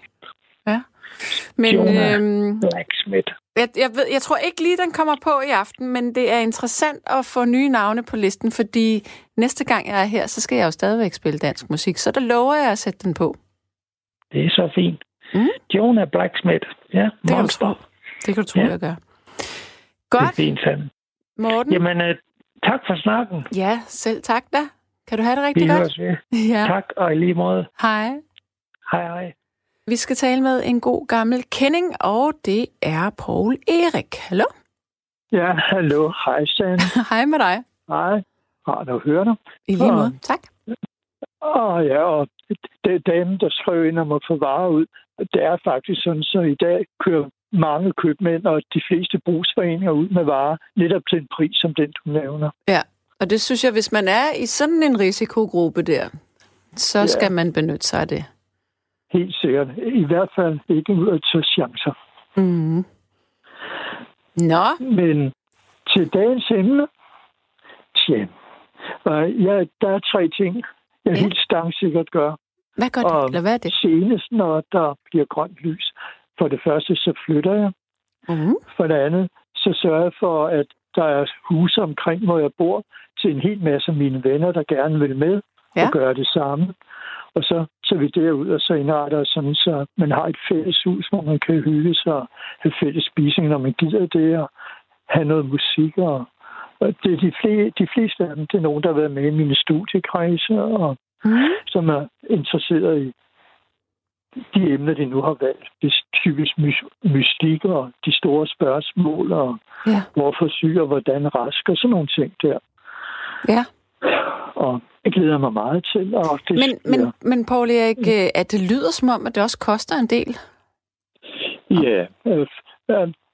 Men øhm, Blacksmith. jeg, jeg, ved, jeg tror ikke lige, den kommer på i aften, men det er interessant at få nye navne på listen, fordi næste gang jeg er her, så skal jeg jo stadigvæk spille dansk musik, så der lover jeg at sætte den på. Det er så fint. Mm. Jonah Blacksmith. Ja, Det kan du monster. tro. Det kan du tro, Ja. jeg gør. Det er Godt, fint, Sande. Morten. Jamen, øh, tak for snakken. Ja, selv tak da. Kan du have det Vi rigtig godt? høres ved. [laughs] Ja. Tak, og i lige måde. Hej. Hej, hej. Vi skal tale med en god gammel kending, og det er Paul Erik. Hallo? Ja, hallo. Hej, Sand. [laughs] Hej med dig. Hej. Rart at høre dig. I lige måde. Tak. Og ja, og det er dem, der om at få varer ud. Det er faktisk sådan, så i dag kører mange købmænd og de fleste brugsforeninger ud med varer netop til en pris som den, du nævner. Ja, og det synes jeg, hvis man er i sådan en risikogruppe der, så Ja. skal man benytte sig af det. Helt sikkert. I hvert fald ikke ud at tage chancer. Mm. Nå, Men til dagens emne, tja, ja, der er tre ting, jeg Ja. helt stangsikkert gør. hvad gør det? Eller hvad er det? senest, når der bliver grønt lys. For det første, så flytter jeg. Mm. For det andet, så sørger jeg for, at der er huse omkring, hvor jeg bor, til en hel masse af mine venner, der gerne vil med Ja. og gøre det samme. Og så, så vi derud, og så indretter sådan, så man har et fælles hus, hvor man kan hygge sig og have fælles spisning, når man gider det, og have noget musik. Og, og det er de, fle, de fleste af dem, det er nogen, der har været med i mine studiekredse, og Mm. som er interesseret i de emner, de nu har valgt. Det er typisk my- mystik og de store spørgsmål, og Ja. hvorfor syg og hvordan rask, og sådan nogle ting der. Ja. Og det glæder mig meget til. Og det Men, men, men Paul Erik, øh, at det lyder som om, at det også koster en del. Ja, øh,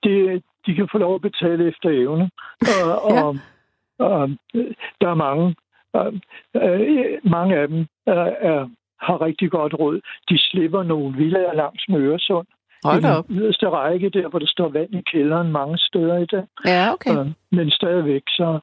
det, de kan få lov at betale efter evne. Og, [laughs] Ja. og, og der er mange, øh, mange af dem er, er, har rigtig godt råd. De slipper nogle villager langs med Øresund. Hold I op. den yderste række, der hvor der står vand i kælderen mange steder i dag. Ja, okay. Øh, men stadigvæk, så,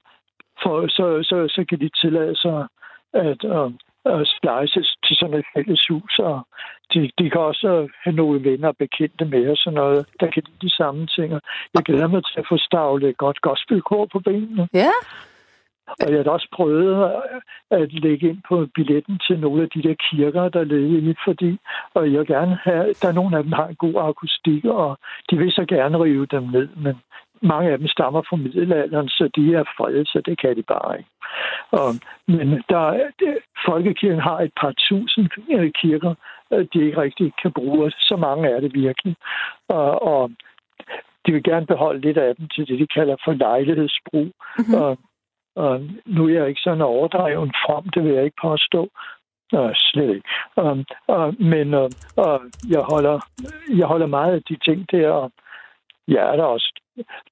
for, så, så, så kan de tillade sig at, øh, at splices til sådan et fælles hus. Og de, de kan også have nogle venner og bekendte med og sådan noget. Der kan de de samme ting. Og Jeg glæder mig til at få stavlet et godt gospelkor på benene. Ja, Og jeg har også prøvet at lægge ind på billetten til nogle af de der kirker, der ligger i, fordi og jeg gerne have, der er nogle af dem, der har en god akustik, og de vil så gerne rive dem ned, men mange af dem stammer fra middelalderen, så de er fredet, så det kan de bare ikke. Og, men der, er- det, folkekirken har et par tusind øh, kirker, øh, de ikke rigtig kan bruge. Så mange er det virkelig. Og, og de vil gerne beholde lidt af dem til det, de kalder for lejlighedsbrug. Mhm. Og, og nu er jeg ikke sådan overdreven frem, det vil jeg ikke påstå. Nå, slet ikke. Um, og, men uh, og jeg, holder, jeg holder meget af de ting der, og jeg er da også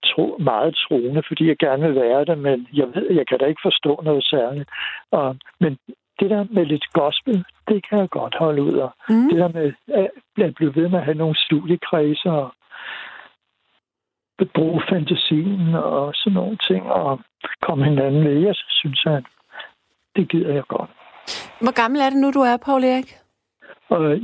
tro, meget troende, fordi jeg gerne vil være det, men jeg ved, jeg kan da ikke forstå noget særligt. Og, men det der med lidt gospel, det kan jeg godt holde ud af. Mm. Det der med at blive ved med at have nogle studiekredser og bruge fantasien og sådan nogle ting, og komme hinanden ved. Jeg synes, at det gider jeg godt. Hvor gammel er det nu, du er, Paul Erik?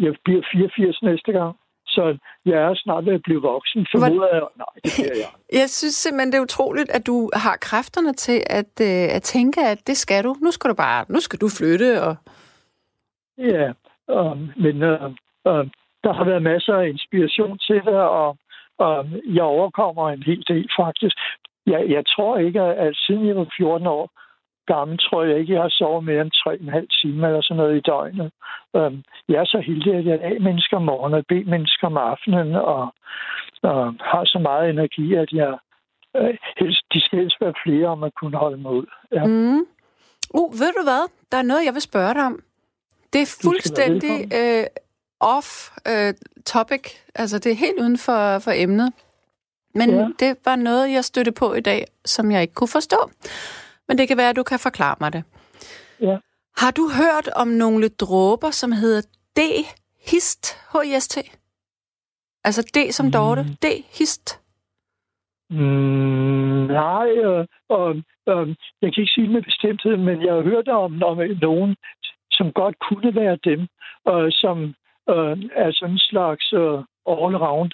Jeg bliver 84 næste gang, så jeg er snart ved at blive voksen. Formoder jeg, nej, det bliver jeg. [laughs] Jeg synes simpelthen, det er utroligt, at du har kræfterne til at, øh, at tænke, at det skal du. Nu skal du bare, nu skal du flytte. Og... Ja, um, men uh, uh, der har været masser af inspiration til det, og og jeg overkommer en hel del faktisk. Jeg, jeg tror ikke, at, at siden jeg var 14 år gammel, tror jeg ikke, jeg har sovet mere end 3,5 timer eller sådan noget i døgnet. Um, jeg er så heldig, at jeg er A-mennesker om morgenen og B-mennesker om aftenen, og, og har så meget energi, at jeg øh, helst, de skal helst være flere, om at kunne holde mig ud. Ja. Mm. Uh, ved du hvad? Der er noget, jeg vil spørge dig om. Det er fuldstændig øh, off øh, topic. Altså, det er helt uden for, for emnet. Men Ja. det var noget, jeg stødte på i dag, som jeg ikke kunne forstå. Men det kan være, at du kan forklare mig det. Ja. Har du hørt om nogle dråber, som hedder D-hist? H-I-S-T? Altså D som Dorte. Mm. D-hist. Mm, nej, øh, og, øh, jeg kan ikke sige med bestemthed, men jeg har hørt om, om nogen, som godt kunne være dem, og som øh, er sådan en slags øh, all-round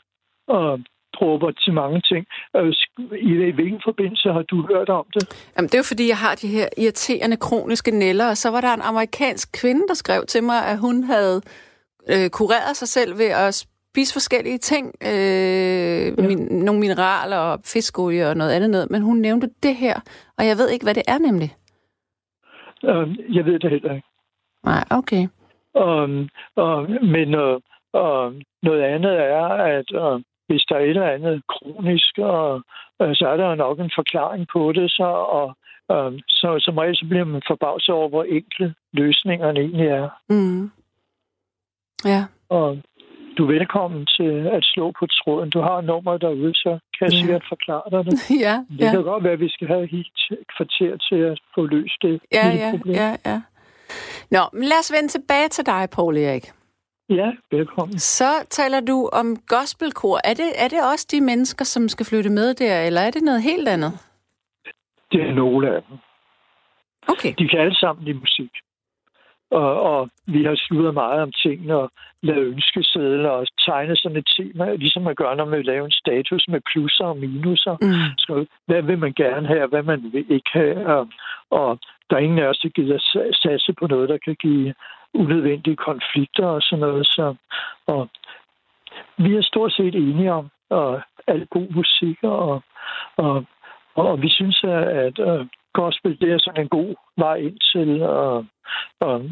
øh, dråber til mange ting. Øh, I, hvilken forbindelse har du hørt om det? Jamen, det er jo fordi, jeg har de her irriterende kroniske næller, og så var der en amerikansk kvinde, der skrev til mig, at hun havde øh, kureret sig selv ved at spise forskellige ting. Øh, ja. min, nogle mineraler og fiskolie og noget andet noget. Men hun nævnte det her, og jeg ved ikke, hvad det er nemlig. Øh, jeg ved det heller ikke. Nej, okay. Um, uh, men uh, uh, noget andet er, at uh, hvis der er et eller andet kronisk, og, uh, så er der nok en forklaring på det, så, og uh, så som regel så bliver man forbavset over, hvor enkle løsningerne egentlig er. Mm. Ja. Og du er velkommen til at slå på tråden. Du har nummer derude, så kan jeg Ja. sikkert forklare dig det. [laughs] ja, Det ja. kan godt være, at vi skal have helt et kvarter til at få løst det Ja, ja, problem. ja, ja. Nå, men lad os vende tilbage til dig, Paul Erik. Ja, velkommen. Så taler du om gospelkor. Er det, er det også de mennesker, som skal flytte med der, eller er det noget helt andet? Det er nogle af dem. Okay. De kan alle sammen lide musik. Og, og vi har sludret meget om tingene og lavet ønskesedler og tegnet sådan et tema, ligesom man gør, når man laver en status med plusser og minuser. Mm. Så hvad vil man gerne have, og hvad man vil ikke have. Og, og der er ingen af os, der gider sa- satse på noget, der kan give unødvendige konflikter og sådan noget. Så, og vi er stort set enige om og alt god musik, og, og, og, og vi synes, at, at uh, gospel det er sådan en god vej ind til uh, uh,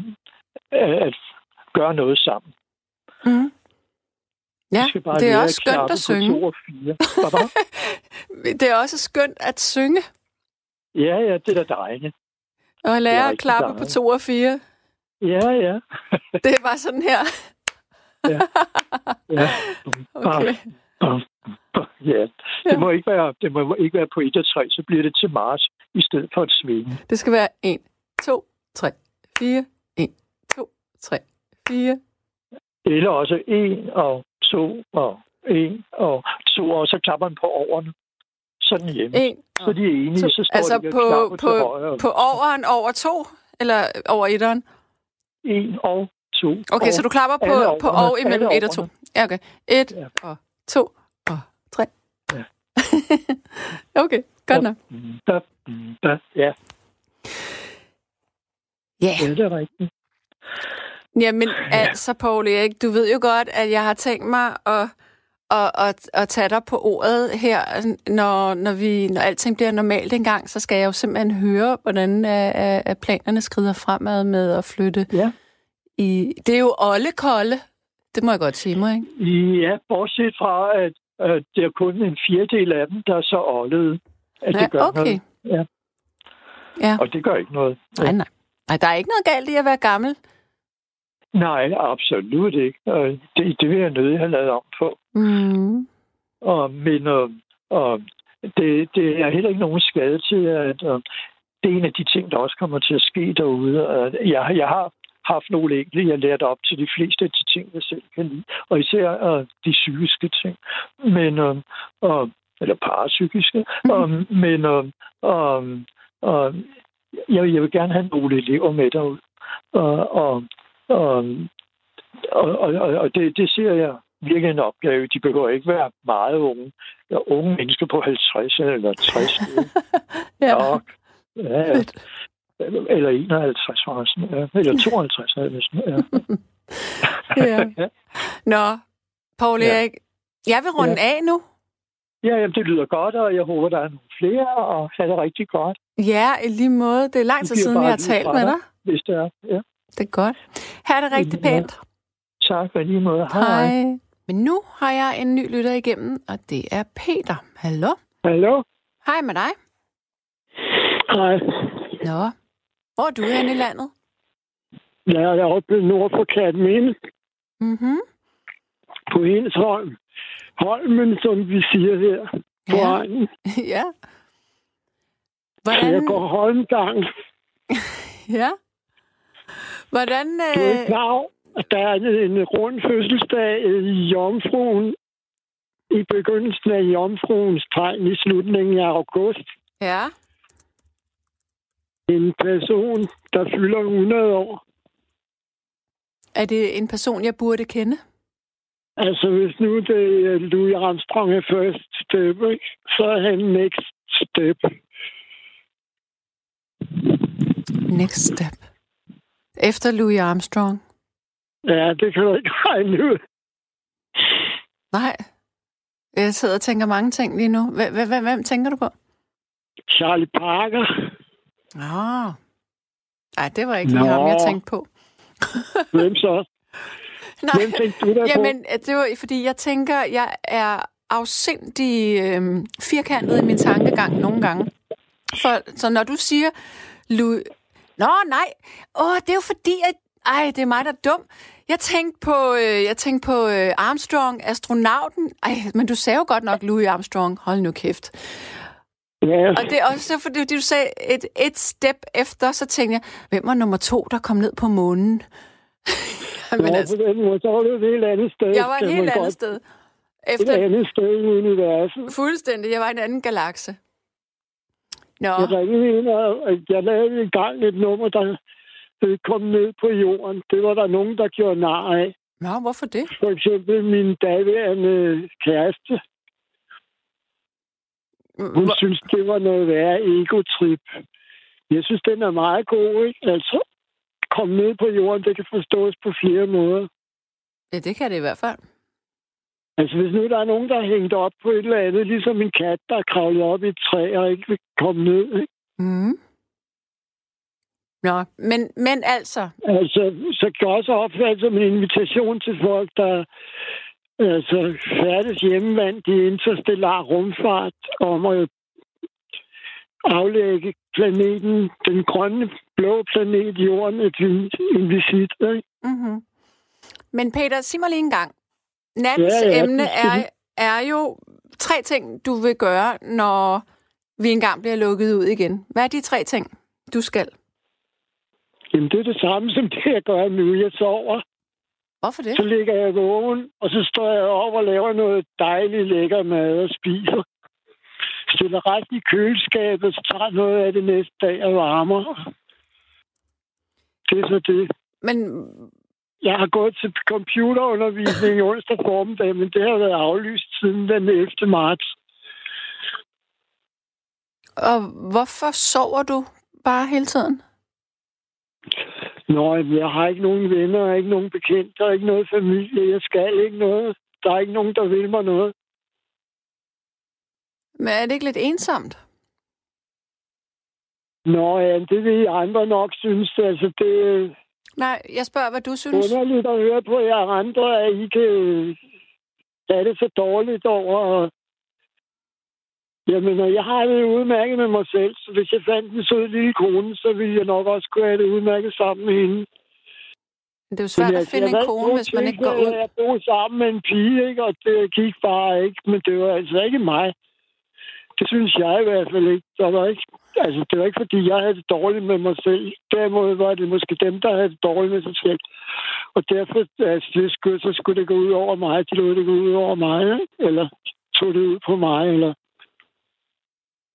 at, at gøre noget sammen. Mm. Ja, det er også skønt at synge. Og? [laughs] Det er også skønt at synge, Ja, ja, det er da dejligt. og lære at klappe på to og fire. Ja, ja. Det bare sådan her. ja. Okay. Bum, bum, Ja, det må, ikke være, det må ikke være på 1 og 3, så bliver det til Mars i stedet for et svinge. Det skal være 1, 2, 3, 4. 1, 2, 3, 4. Eller også 1 og 2 og 1 og 2, og så klapper man på overne. Sådan hjemme. 1. Så de er enige, så står Altså de på, på, højre. på overen over 2, eller over 1'eren? 1 og 2. Okay, så du klapper på, på og imellem alle 1 og 2. overne. Ja, okay. 1 Ja. og 2 og 3. Ja. [laughs] okay, godt nok. Da, da, ja, Ja, ja, det er rigtigt. jamen altså, Paul Erik, du ved jo godt, at jeg har tænkt mig at, at, at, at tage dig på ordet her, når, når, vi, når alting bliver normalt engang, så skal jeg jo simpelthen høre, hvordan øh, øh, øh, planerne skrider fremad med at flytte Ja. i... Det er jo Olle Kolde. Det må jeg godt sige mig, ikke? Ja, bortset fra, at øh, det er kun en fjerdedel af dem, der er så åldede, at det gør okay. noget. Ja. Ja. Og det gør ikke noget. Nej, nej. Nej, der er ikke noget galt i at være gammel. Nej, absolut ikke. Og det, det vil jeg nødig have lavet om på. Mm. Og, men øh, og det, det er heller ikke nogen skade til, at øh, det er en af de ting, der også kommer til at ske derude. Og Jeg, jeg har haft nogle enkelte, jeg lært op til de fleste af de ting, jeg selv kan lide. Og især øh, de psykiske ting. Men, øh, øh, eller parapsykiske. Mhm. Øh, men øh, øh, øh, jeg, jeg vil gerne have nogle elever med derud. Og, og, og, og, og, og det, det ser jeg virkelig en opgave. De behøver ikke være meget unge. Ja, unge mennesker på 50 eller 60. [laughs] Ja. Nok. Ja, ja. Eller 51 forresten. Ja. Eller 52 er det næsten. Ja. [laughs] ja. Nå, Paul Ja. Erik, jeg vil runde af nu. ja, jamen, det lyder godt, og jeg håber, der er nogle flere, og have det rigtig godt, Ja, i lige måde. Det er lang tid siden, jeg har talt med dig. dig. hvis det er. Ja. Det er godt. Ha' det rigtig pænt. Tak, i lige måde. Hej. Men nu har jeg en ny lytter igennem, og det er Peter. Hallo? Hallo? Hej med dig. Hej. Nå, hvor er du henne i landet? Jeg er oppe nord for Katminde Mhm. på Ensholm. Holmen, som vi siger her på Ja. egnen. [laughs] ja. Så jeg Hvordan, går Holmgang. [laughs] ja. Hvordan, Du er ikke øh, klar over, at der er en rund fødselsdag i Jomfruen i begyndelsen af Jomfruens tegn i slutningen af august. ja, En person, der fylder 100 år. Er det en person, jeg burde kende? Altså, hvis nu det er Louis Armstrong er first step, ikke? så er han next step. Next step. Efter Louis Armstrong? Ja, det kan du ikke regne ud. Nej. Jeg sidder og tænker mange ting lige nu. Hvem, tænker du på? Charlie Parker. Åh. Nej, det var ikke lige ham, jeg Nå. tænkte på. [laughs] Hvem så? Nej, Hvem tænkte du der på? jamen, det var fordi, jeg tænker, jeg er afsindig øh, firkantet i min tankegang nogle gange. For, så når du siger, Louis... Nå, nej. Åh, det er jo fordi, at... Ej, det er mig, der er dum. Jeg tænkte på, øh, jeg tænkte på øh, Armstrong, astronauten. Ej, men du sagde jo godt nok Louis Armstrong. Hold nu kæft. Ja, Og det er også fordi, du sagde et, et step efter, så tænkte jeg, hvem var nummer to, der kom ned på månen? [laughs] men men Nå, altså, på den måde, så var det et helt andet sted. jeg var et helt andet godt- sted. Et Efter, andet sted i universet. fuldstændig, jeg var i en anden galakse. Nå, Jeg ringede ind, og jeg lavede i gang et nummer, der kom ned på jorden. Det var der nogen, der gjorde nar af. Nå hvorfor det? For eksempel min daværende kæreste. Hun Hvor- synes, det var noget værre egotrip. Jeg synes, den er meget god, ikke? Altså, kom ned på jorden, det kan forstås på flere måder. Ja, det kan det i hvert fald. Altså, hvis nu der er nogen, der er hængt op på et eller andet, ligesom en kat, der er kravlet op i et træ og ikke vil komme ned, ikke? Mm. Nå, men, men altså, Altså, så kan jeg også opfatte som en invitation til folk, der altså, færdes hjemmevandt i interstellar rumfart om at aflægge planeten, den grønne, blå planet Jorden, et en visit. Ikke? mm-hmm. men Peter, sig mig lige en gang. Nattens Ja, ja, emne er, er jo tre ting, du vil gøre, når vi engang bliver lukket ud igen. Hvad er de tre ting, du skal? Jamen, det er det samme som det, jeg gør nu. Jeg sover, Hvorfor det? så ligger jeg vågen, og så står jeg op og laver noget dejligt lækker mad og spiser. Stiller resten i køleskabet, så tager noget af det næste dag og varmer. Det er så det. Men Jeg har gået til computerundervisning i onsdag formiddag, men det har været aflyst siden den 11. marts. og hvorfor sover du bare hele tiden? Nå, jeg har ikke nogen venner, ikke nogen bekendte, der er ikke noget familie, jeg skal ikke noget. Der er ikke nogen, der vil mig noget. Men er det ikke lidt ensomt? Nå, ja, det vil I andre nok synes. Altså, det Nej, jeg spørger, hvad du synes. underligt at høre på jer andre, at I kan have det så dårligt over... Jamen, jeg har det udmærket med mig selv, så hvis jeg fandt en sød lille kone, så ville jeg nok også kunne have det udmærket sammen med hende. Det er jo svært Men at finde jeg en valgte kone, hvis man ikke går ud. Jeg boede sammen med en pige, ikke? og det gik bare ikke. Men det var altså ikke mig. Det synes jeg i hvert fald ikke. Der var ikke altså, det var ikke, fordi jeg havde det dårligt med mig selv. Derimod var det måske dem, der havde det dårligt med sig selv. Og derfor altså, det skulle, så skulle det gå ud over mig. De lod det gå ud over mig, eller tog det ud på mig, eller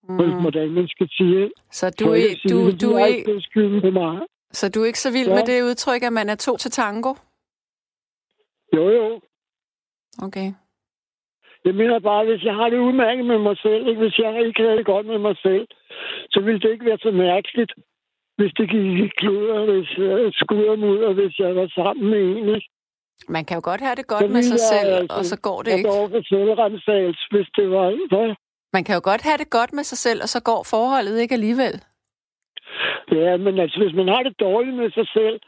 mm. hvordan man skal sige. Så du, er, sige, du, du, har er, ikke på mig. så du er ikke så vild Ja. med det udtryk, at man er to til tango? Jo, jo. Okay. Jeg mener bare, hvis jeg har det udmærket med mig selv, ikke? hvis jeg ikke havde det godt med mig selv, så ville det ikke være så mærkeligt, hvis det gik i kluder, hvis jeg skulder ud, og hvis jeg var sammen med en. Ikke? Man kan jo godt have det Så godt med ville sig jeg, selv, altså, og så går det Jeg ikke. går for selvrensagelse, hvis det var... Hvad? Man kan jo godt have det godt med sig selv, og så går forholdet ikke alligevel. Ja, men altså, hvis man har det dårligt med sig selv,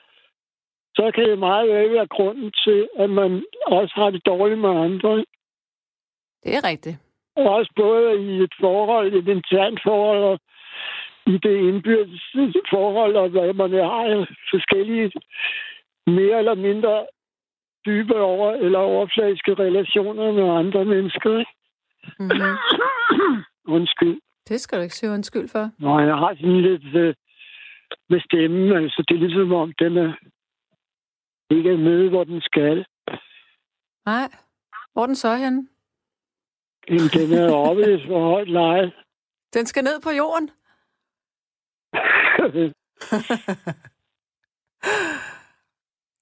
så kan det meget vel være grunden til, at man også har det dårligt med andre. Det er rigtigt. Og også både i et forhold, et internt forhold, og i det indbyrdes forhold, og hvad man har forskellige mere eller mindre dybe over, eller overfladiske relationer med andre mennesker. Ikke? Mm-hmm. [coughs] Undskyld. Det skal du ikke sige undskyld for. Nå, jeg har sådan lidt øh, med stemmen, altså det er ligesom om, den er ikke er med, hvor den skal. Nej. Hvor er den så henne? Jamen, den er oppe i for højt leje. Den skal ned på jorden. [laughs]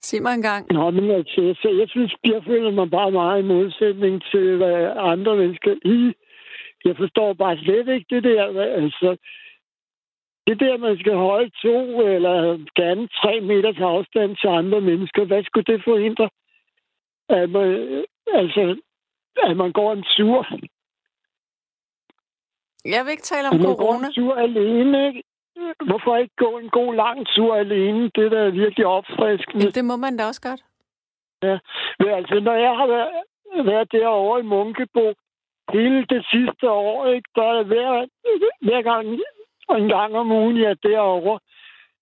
Sig mig engang. Nå, men altså, jeg, jeg, synes, jeg føler mig bare meget i modsætning til, hvad andre mennesker i. Jeg forstår bare slet ikke det der. Altså, det der, man skal holde to eller gerne tre meters afstand til andre mennesker, hvad skulle det forhindre? At man, altså, at man går en tur. Jeg vil ikke tale om At man går corona. en tur alene, ikke? Hvorfor ikke gå en god lang tur alene? Det der er virkelig opfriskende. Det må man da også godt. Men altså, når jeg har været, været derovre i Munkebo hele det sidste år, ikke, der er hver, hver gang og en gang om ugen, jeg er derovre,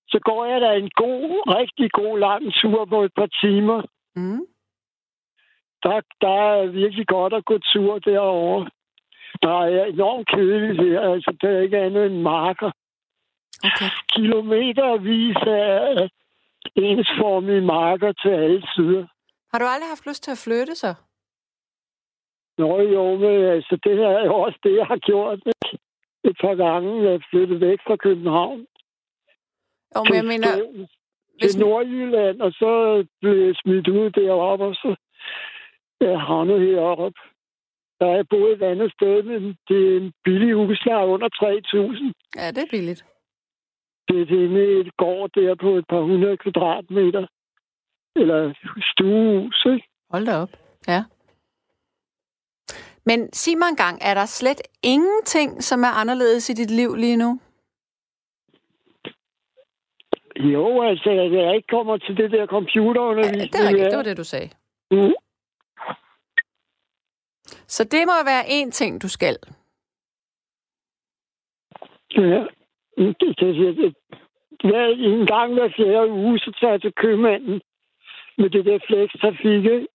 så går jeg da en god, rigtig god lang tur på et par timer. Mm. Der, der er virkelig godt at gå tur derovre. Der er enormt kedeligt her, altså der er ikke andet end marker. Okay. Kilometervis af ensformige marker til alle sider. Har du aldrig haft lyst til at flytte så? Nå jo, men altså, det her er jo også det, jeg har gjort ikke? et par gange. Jeg flyttet væk fra København Jo, men jeg mener, til, hvis, Nordjylland, og så blev jeg smidt ud deroppe, og så jeg havnet heroppe. Der er boet et andet sted, men det er en billig husleje under 3.000. ja, det er billigt. Det er inde i et gård der på et par hundrede kvadratmeter. Eller stuehus, ikke? Hold da op. Ja. Men sig mig engang, er der slet ingenting, som er anderledes i dit liv lige nu? Jo, altså, at jeg ikke kommer til det der Ja, computerundervisning. det er rigtigt. Det var det, du sagde. Mm. Så det må være én ting, du skal. Ja. Det, det, det. Hver, en gang hver fjerde uge, så tager jeg til købmanden med det der flekstrafik. ikke?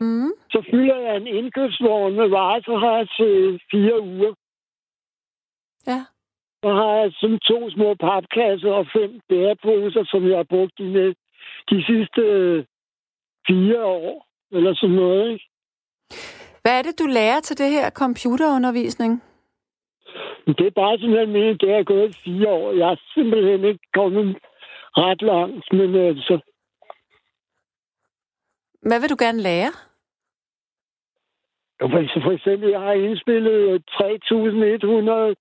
Mm. Så fylder jeg en indkøbsvogn med varer, så har jeg til fire uger. Ja. Så har jeg sådan to små papkasser og fem bæreposer, som jeg har brugt de, med, de sidste fire år. Eller sådan noget, ikke? Hvad er det, du lærer til det her computerundervisning? Det er bare simpelthen meningen, det er gået fire år. Jeg er simpelthen ikke kommet ret langt, men altså, Hvad vil du gerne lære? Altså for eksempel, jeg har indspillet 3.100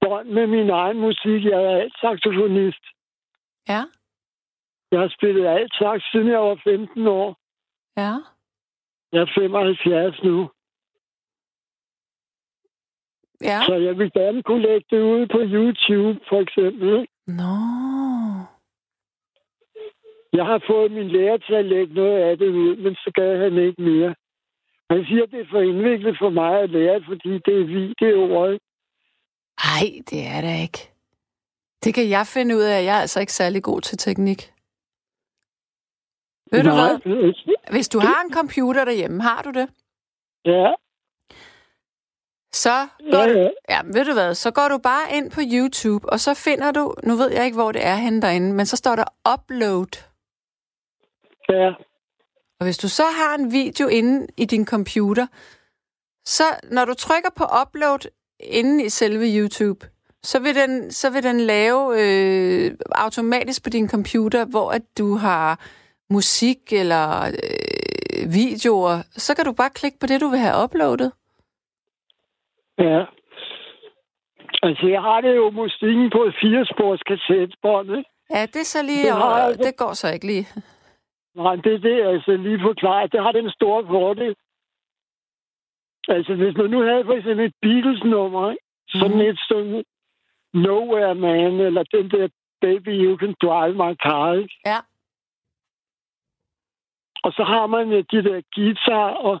bånd med min egen musik. Jeg er alt saxofonist. Ja. Jeg har spillet alt sax, siden jeg var 15 år. Ja. Jeg er 75 nu. Ja. Så jeg vil gerne kunne lægge det ud på YouTube, for eksempel. Nå. Jeg har fået min lærer til at lægge noget af det ud, men så gav han ikke mere. Han siger, at det er for indviklet for mig at lære, fordi det er videoer. ikke? Ej, det er det ikke. Det kan jeg finde ud af. Jeg er altså ikke særlig god til teknik. Ved du hvad? hvad? Hvis du har en computer derhjemme, har du det? Ja, Så går, ja, du, ja. ja, ved du hvad, så går du bare ind på YouTube, og så finder du, nu ved jeg ikke, hvor det er henne derinde, men så står der upload. ja. Og hvis du så har en video inde i din computer, så når du trykker på upload inde i selve YouTube, så vil den, så vil den lave øh, automatisk på din computer, hvor at du har musik eller øh, videoer, så kan du bare klikke på det, du vil have uploadet. Ja. Altså, jeg har det jo musikken på et firespors kassettebånd, ikke? Ja, det er så lige, Det har og, det går så ikke lige. Nej, det er det, altså lige forklaret. Det har den store fordel. Altså, hvis man nu havde for eksempel et Beatles-nummer, ikke? sådan Mhm. et sådan Nowhere Man, eller den der Baby You Can Drive My Car, ikke? Ja. Og så har man øh, de der guitar og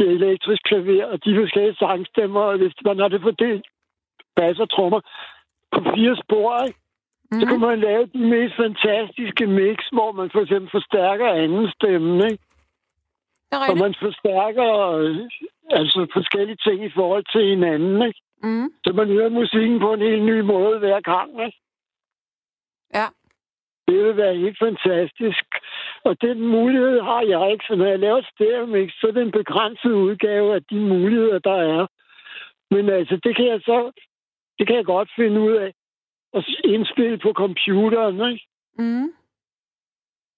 elektrisk klaver og de forskellige sangstemmer, og hvis man har det fordelt bass og trommer på fire spor, ikke? Mm. Så kan man lave de mest fantastiske mix, hvor man for eksempel forstærker anden stemme, ikke? Og man forstærker øh, altså forskellige ting i forhold til hinanden, ikke? Mm. Så man hører musikken på en helt ny måde hver gang, ikke? Ja. Det vil være helt fantastisk. Og den mulighed har jeg ikke, så når jeg laver stereomix, så er det en begrænset udgave af de muligheder, der er. Men altså, det kan jeg så, det kan jeg godt finde ud af at indspille på computeren, ikke? Mm.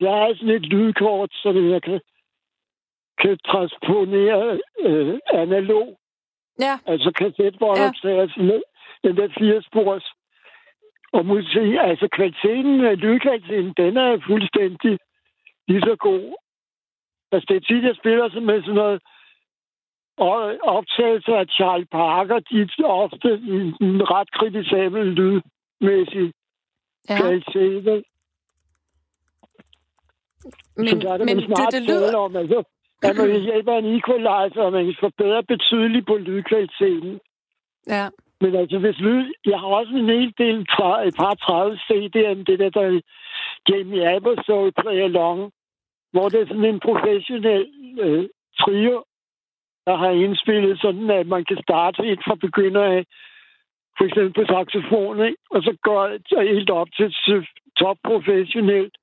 jeg har sådan et lydkort, så jeg kan, kan transponere øh, analog, Ja, altså kassetbåndoptager, ja. den der fire spors. Og musik, altså kvaliteten, øh, lydkvaliteten, den er fuldstændig lige så god. Altså det er tit, jeg spiller med sådan noget og optagelser af Charles Parker, de er ofte i en ret kritisabel lydmæssig ja. kvalitet. Men, så der er det men smart det lyder... om, altså, at man kan hjælpe en equalizer, og man kan forbedre betydeligt på lydkvaliteten. Ja, Men altså, hvis lyd... Jeg har også en hel del, et par 30 CD'er, det der, der Jamie Abersoul Play Along, hvor det er sådan en professionel øh, trio, der har indspillet sådan, at man kan starte helt fra begynder af, for eksempel på saxofon, ikke? og så går det helt op til top professionelt.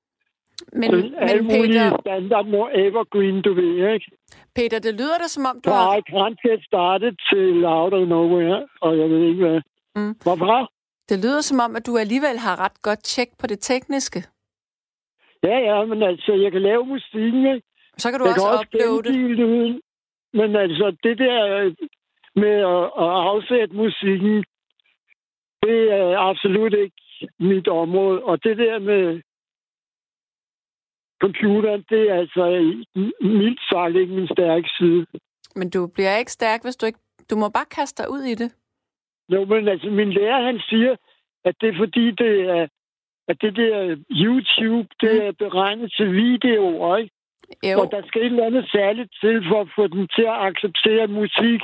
men, Så alle men Peter, standard må evergreen, du ved, ikke? Peter, det lyder da som om, du har... I can't get started til out of nowhere, og jeg ved ikke hvad. Mm. Hvorfor? Det lyder som om, at du alligevel har ret godt tjek på det tekniske. Ja, ja, men altså, jeg kan lave musikken, ikke? Så kan du jeg også, kan også uploade. gengive lyden. Men altså, det der øh, med at, at afsætte musikken, det er absolut ikke mit område. Og det der med computeren, det er altså mildt sagt ikke min stærke side. Men du bliver ikke stærk, hvis du ikke... Du må bare kaste dig ud i det. Jo, men altså, min lærer, han siger, at det er fordi, det er, at det der YouTube, det er beregnet til videoer, ikke? Jo, Og der skal et eller andet særligt til for at få den til at acceptere musik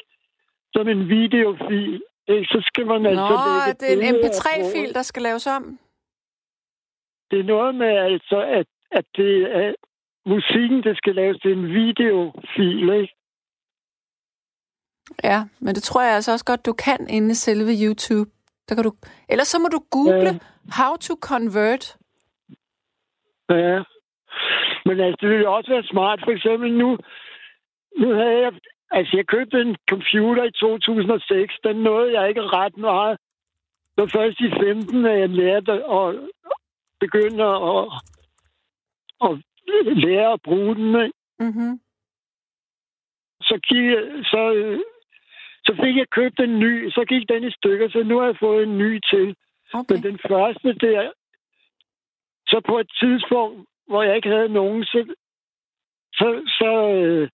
som en videofil. Ikke? Så skal man Nå, altså lægge det er en billeder MP3-fil, på. der skal laves om. Det er noget med altså, at, at det er, musikken, det skal laves til en videofil, ikke? Ja, men det tror jeg altså også godt, du kan inde i selve YouTube. Der kan du... Ellers så må du google Ja. how to convert. Ja. Men altså, det ville også være smart. For eksempel nu, nu havde jeg... Altså, jeg købte en computer i 2006. Den nåede jeg ikke ret meget. Det var først i 15, at jeg lærte at begynde at, at lære at bruge den. ikke? Mm-hmm. Så, gik, så, øh, så fik jeg købt en ny. Så gik den i stykker, så nu har jeg fået en ny til. Okay. Men den første der, så på et tidspunkt, hvor jeg ikke havde nogen, så, så, så øh,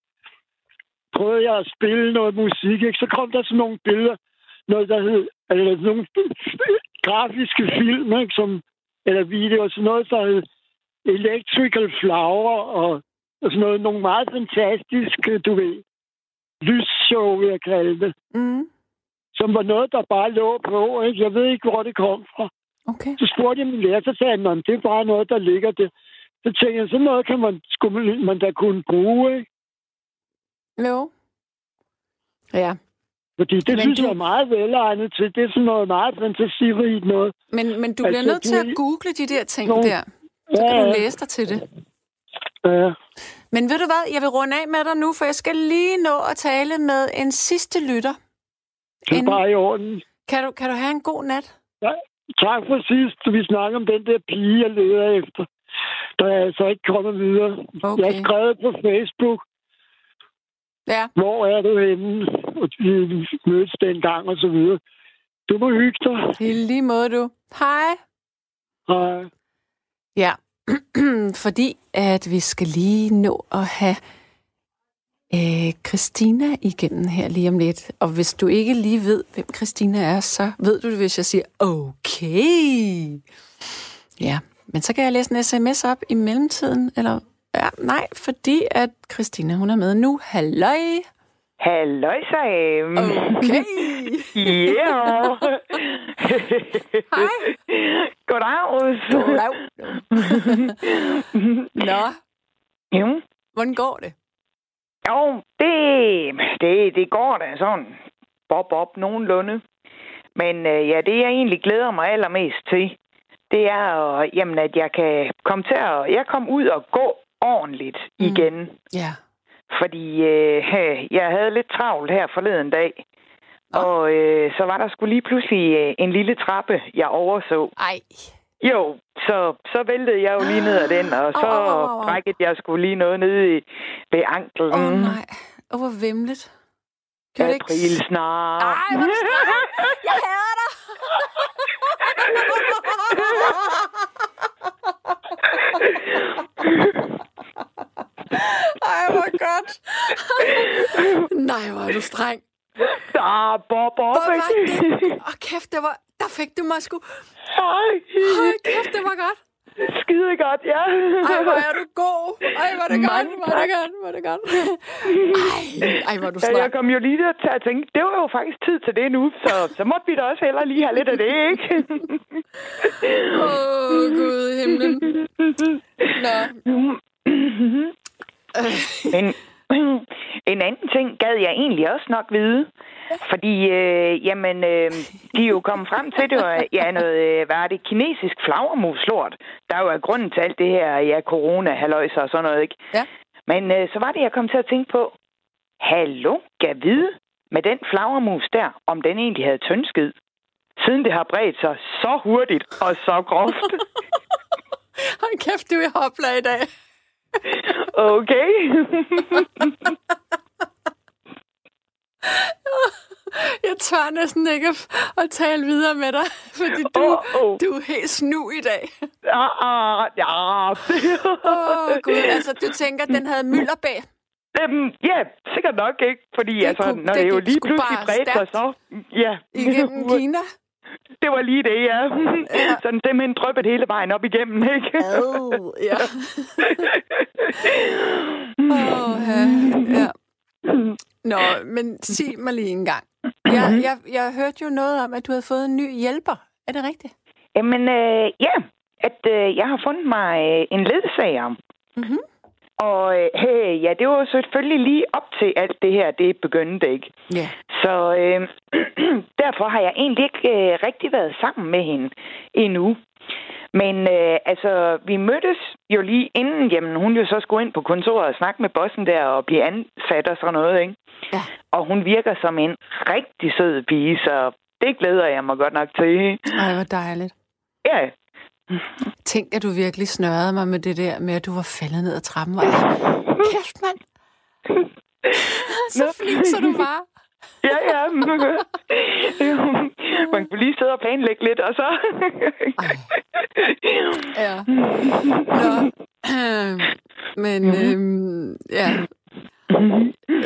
prøvede jeg at spille noget musik. Ikke? Så kom der sådan nogle billeder, noget der hed, eller sådan nogle grafiske film, ikke? Som, eller videoer, sådan noget, der hed Electrical Flower, og, og sådan noget, nogle meget fantastiske, du ved, lysshow, vil jeg kalde det Mm. som var noget, der bare lå på. Ikke? Jeg ved ikke, hvor det kom fra. Okay. Så spurgte jeg min lærer, så sagde han, "Nå, men det er bare noget, der ligger der. Så tænkte jeg, sådan noget kan man, skulle man da kunne bruge, ikke? Jo. Ja. Fordi det Men synes du- jeg er meget velegnet til. Det er sådan noget meget fantasirigt noget. Men, men du Altså, bliver nødt til at google de der ting Nå. der. Så kan du læse dig til det. Ja, Men ved du hvad, jeg vil runde af med dig nu, for jeg skal lige nå at tale med en sidste lytter. det er bare i orden. Kan du, kan du have en god nat? Tak for sidst, vi snakker om den der pige, jeg leder efter. Der er altså ikke kommet videre. Okay. Jeg har skrevet på Facebook, Ja, hvor er du henne? Og vi mødtes dengang og så videre. Du må hygge dig. i lige måde du. Hej. Hej. Ja, [clears throat] fordi at vi skal lige nå at have øh, Christina igennem her lige om lidt. Og hvis du ikke lige ved, hvem Christina er, så ved du det, hvis jeg siger, okay. Ja, men så kan jeg læse en sms op i mellemtiden, eller... Ja, nej, fordi at Christina, hun er med nu. Halløj. Halløj, Sam. Okay. [laughs] Ja. Hej. Goddag. Goddag. [laughs] Nå, Jo, hvordan går det? jo det, det, det går da sådan. Bob, bob, nogenlunde. Men øh, ja, det jeg egentlig glæder mig allermest til, det er, øh, jamen, at jeg kan komme til at... Jeg kom ud og gå ordentligt Mm. mm. igen. Fordi øh, [laughs] jeg havde lidt travlt her forleden dag. Nå. Og øh, så var der skulle lige pludselig øh, en lille trappe, jeg overså. Ej, Jo, så, så væltede jeg jo lige ned ad den, og så au, au, au. brækkede jeg skulle lige noget nede i, ved anklen. Åh, oh, nej. Åh, hvor vemmeligt. Det ikke... April snart. Ej, hvor stram. [laughs] Jeg hader dig. [laughs] Ej, hvor godt. Nej, hvor er du streng. Ah, bob, bob, Hvor var det? Åh, kæft, det var... Der fik du mig sgu... Ej, Hold kæft, det var godt. skide godt, ja. Ej, hvor er du god. Ej, hvor er det godt. Mange Hvor er det godt. Hvor er det godt. Ej, ej hvor er du Ja, jeg kom jo lige til at tænke, det var jo faktisk tid til det nu, så, så måtte vi da også hellere lige have lidt af det, ikke? Åh, oh, Gud himlen. Nå. [laughs] Men en anden ting gad jeg egentlig også nok vide. Fordi, øh, jamen, øh, de er jo kommet frem til, det var ja, noget, øh, hvad er det, kinesisk flagermuslort. Der er jo er grunden til alt det her, ja, corona, halløjser og sådan noget, ikke? Ja. Men øh, så var det, jeg kom til at tænke på, hallo, gav vide med den flagermus der, om den egentlig havde tyndskid. Siden det har bredt sig så hurtigt og så groft. [laughs] Hold kæft, du er i hopla i dag. Okay. [laughs] Jeg tør næsten ikke at, tale videre med dig, fordi du, Åh, åh. du er helt snu i dag. Ah, ah, ja. Åh, oh, Gud. Altså, du tænker, at den havde mylderbag. Øhm, ja, sikkert nok ikke, fordi Det altså, kunne- når det det, jo lige pludselig bredte sig, så... Ja, Igennem Kina. [laughs] det var lige det, ja. Ja. [laughs] Sådan simpelthen drøbet hele vejen op igennem, ikke? Ad, [laughs] ja. Åh, ja. ja. Nå, men sig mig lige en gang. Jeg, jeg, jeg hørte jo noget om, at du havde fået en ny hjælper. Er det rigtigt? Jamen, øh, ja, at øh, jeg har fundet mig øh, en ledsager. Mhm. Og øh, hey, ja, det var selvfølgelig lige op til alt det her, det begyndte, ikke? Ja. Så øh, [clears throat] derfor har jeg egentlig ikke øh, rigtig været sammen med hende endnu. Men øh, altså, vi mødtes jo lige inden, jamen hun jo så skulle ind på kontoret og snakke med bossen der og blive ansat og sådan noget, ikke? Ja. Og hun virker som en rigtig sød pige, så det glæder jeg mig godt nok til. Ej, hvor dejligt. Ja, Tænk, at du virkelig snørrede mig med det der med, at du var faldet ned ad trappen. Jeg, kæft, mand. [laughs] Så så du var. ja, ja. Man kunne lige sidde og planlægge lidt, og så... Ja. Nå. [clears throat] Men, øhm, ja.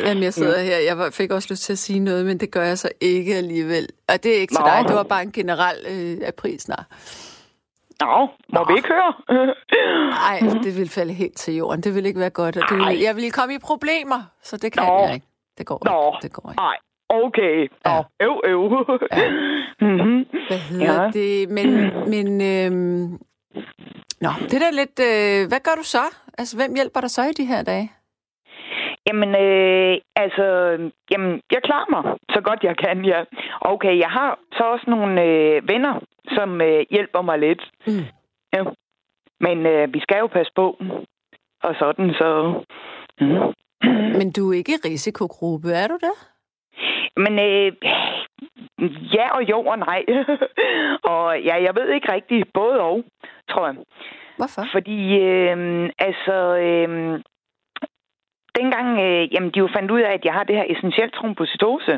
Jamen, jeg sidder her. Jeg fik også lyst til at sige noget, men det gør jeg så ikke alligevel. Og det er ikke til dig. Det var bare en generel øh, aprilsnar. Nå, må vi ikke høre? [laughs] Nej, det ville falde helt til jorden. Det ville ikke være godt. og Det ville, jeg ville komme i problemer, så det kan Nå. jeg ikke. Det går Nå. ikke. Det går ikke. Nej, okay. Nå, Ja. øv, øv. [laughs] Mhm. Hvad hedder Ja. det? Men, men øhm, Nå, det er da lidt... Øh, hvad gør du så? Altså, hvem hjælper dig så i de her dage? Jamen, øh, altså, jamen, jeg klarer mig så godt jeg kan, ja. Okay, jeg har så også nogle øh, venner, som øh, hjælper mig lidt. Mm. Ja. Men øh, vi skal jo passe på. Og sådan, så... Mm. Men du er ikke i risikogruppe, er du det? Men øh, ja og jo og nej. [laughs] og ja, jeg ved ikke rigtigt både og, tror jeg. Hvorfor? Fordi, øh, altså, øh, dengang, øh, jamen, de jo fandt ud af, at jeg har det her essentielt trombocytose.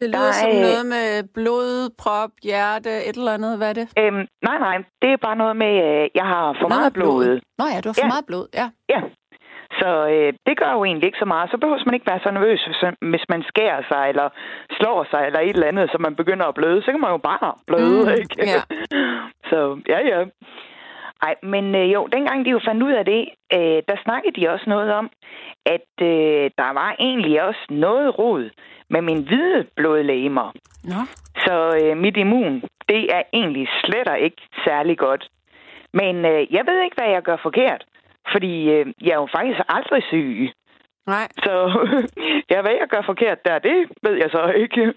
Det lyder Der som er- noget med blod, prop, hjerte, et eller andet. Hvad er det? Øhm, nej, nej, det er bare noget med, at jeg har for Noget meget blod. blod. Nå ja, du har for Ja. meget blod. Ja. Ja. Så øh, det gør jo egentlig ikke så meget. Så behøver man ikke være så nervøs, hvis- hvis man skærer sig, eller slår sig, eller et eller andet, så man begynder at bløde. Så kan man jo bare bløde, Mm, ikke? ja. [laughs] så ja, ja. Ej, men øh, jo, dengang de jo fandt ud af det, øh, der snakkede de også noget om, at øh, der var egentlig også noget rod med min hvide blodlegemer. Nå. Så øh, mit immun, det er egentlig slet ikke særlig godt. Men øh, jeg ved ikke, hvad jeg gør forkert. Fordi øh, jeg er jo faktisk aldrig syg. Nej. Så [laughs] ja, hvad jeg gør forkert der, det ved jeg så ikke.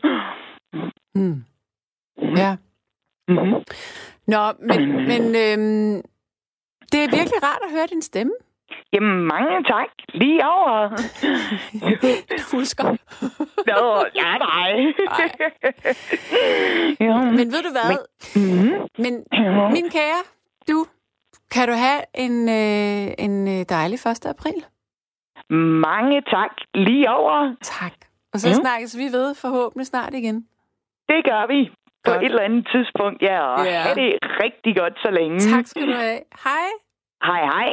Mm. Ja. Mm-hmm. Nå, men, men øhm, det er virkelig rart at høre din stemme. Jamen, mange tak. Lige over. [laughs] Fusker. Nå, ja, nej. ja. Men ved du hvad? Mm-hmm. Men min kære, du, kan du have en, øh, en øh, dejlig 1. april? Mange tak. Lige over. Tak. Og så Ja. snakkes vi ved forhåbentlig snart igen. Det gør vi på Godt. et eller andet tidspunkt. Ja, og Ja. have det rigtig godt så længe. Tak skal du have. Hej. Hej, hej.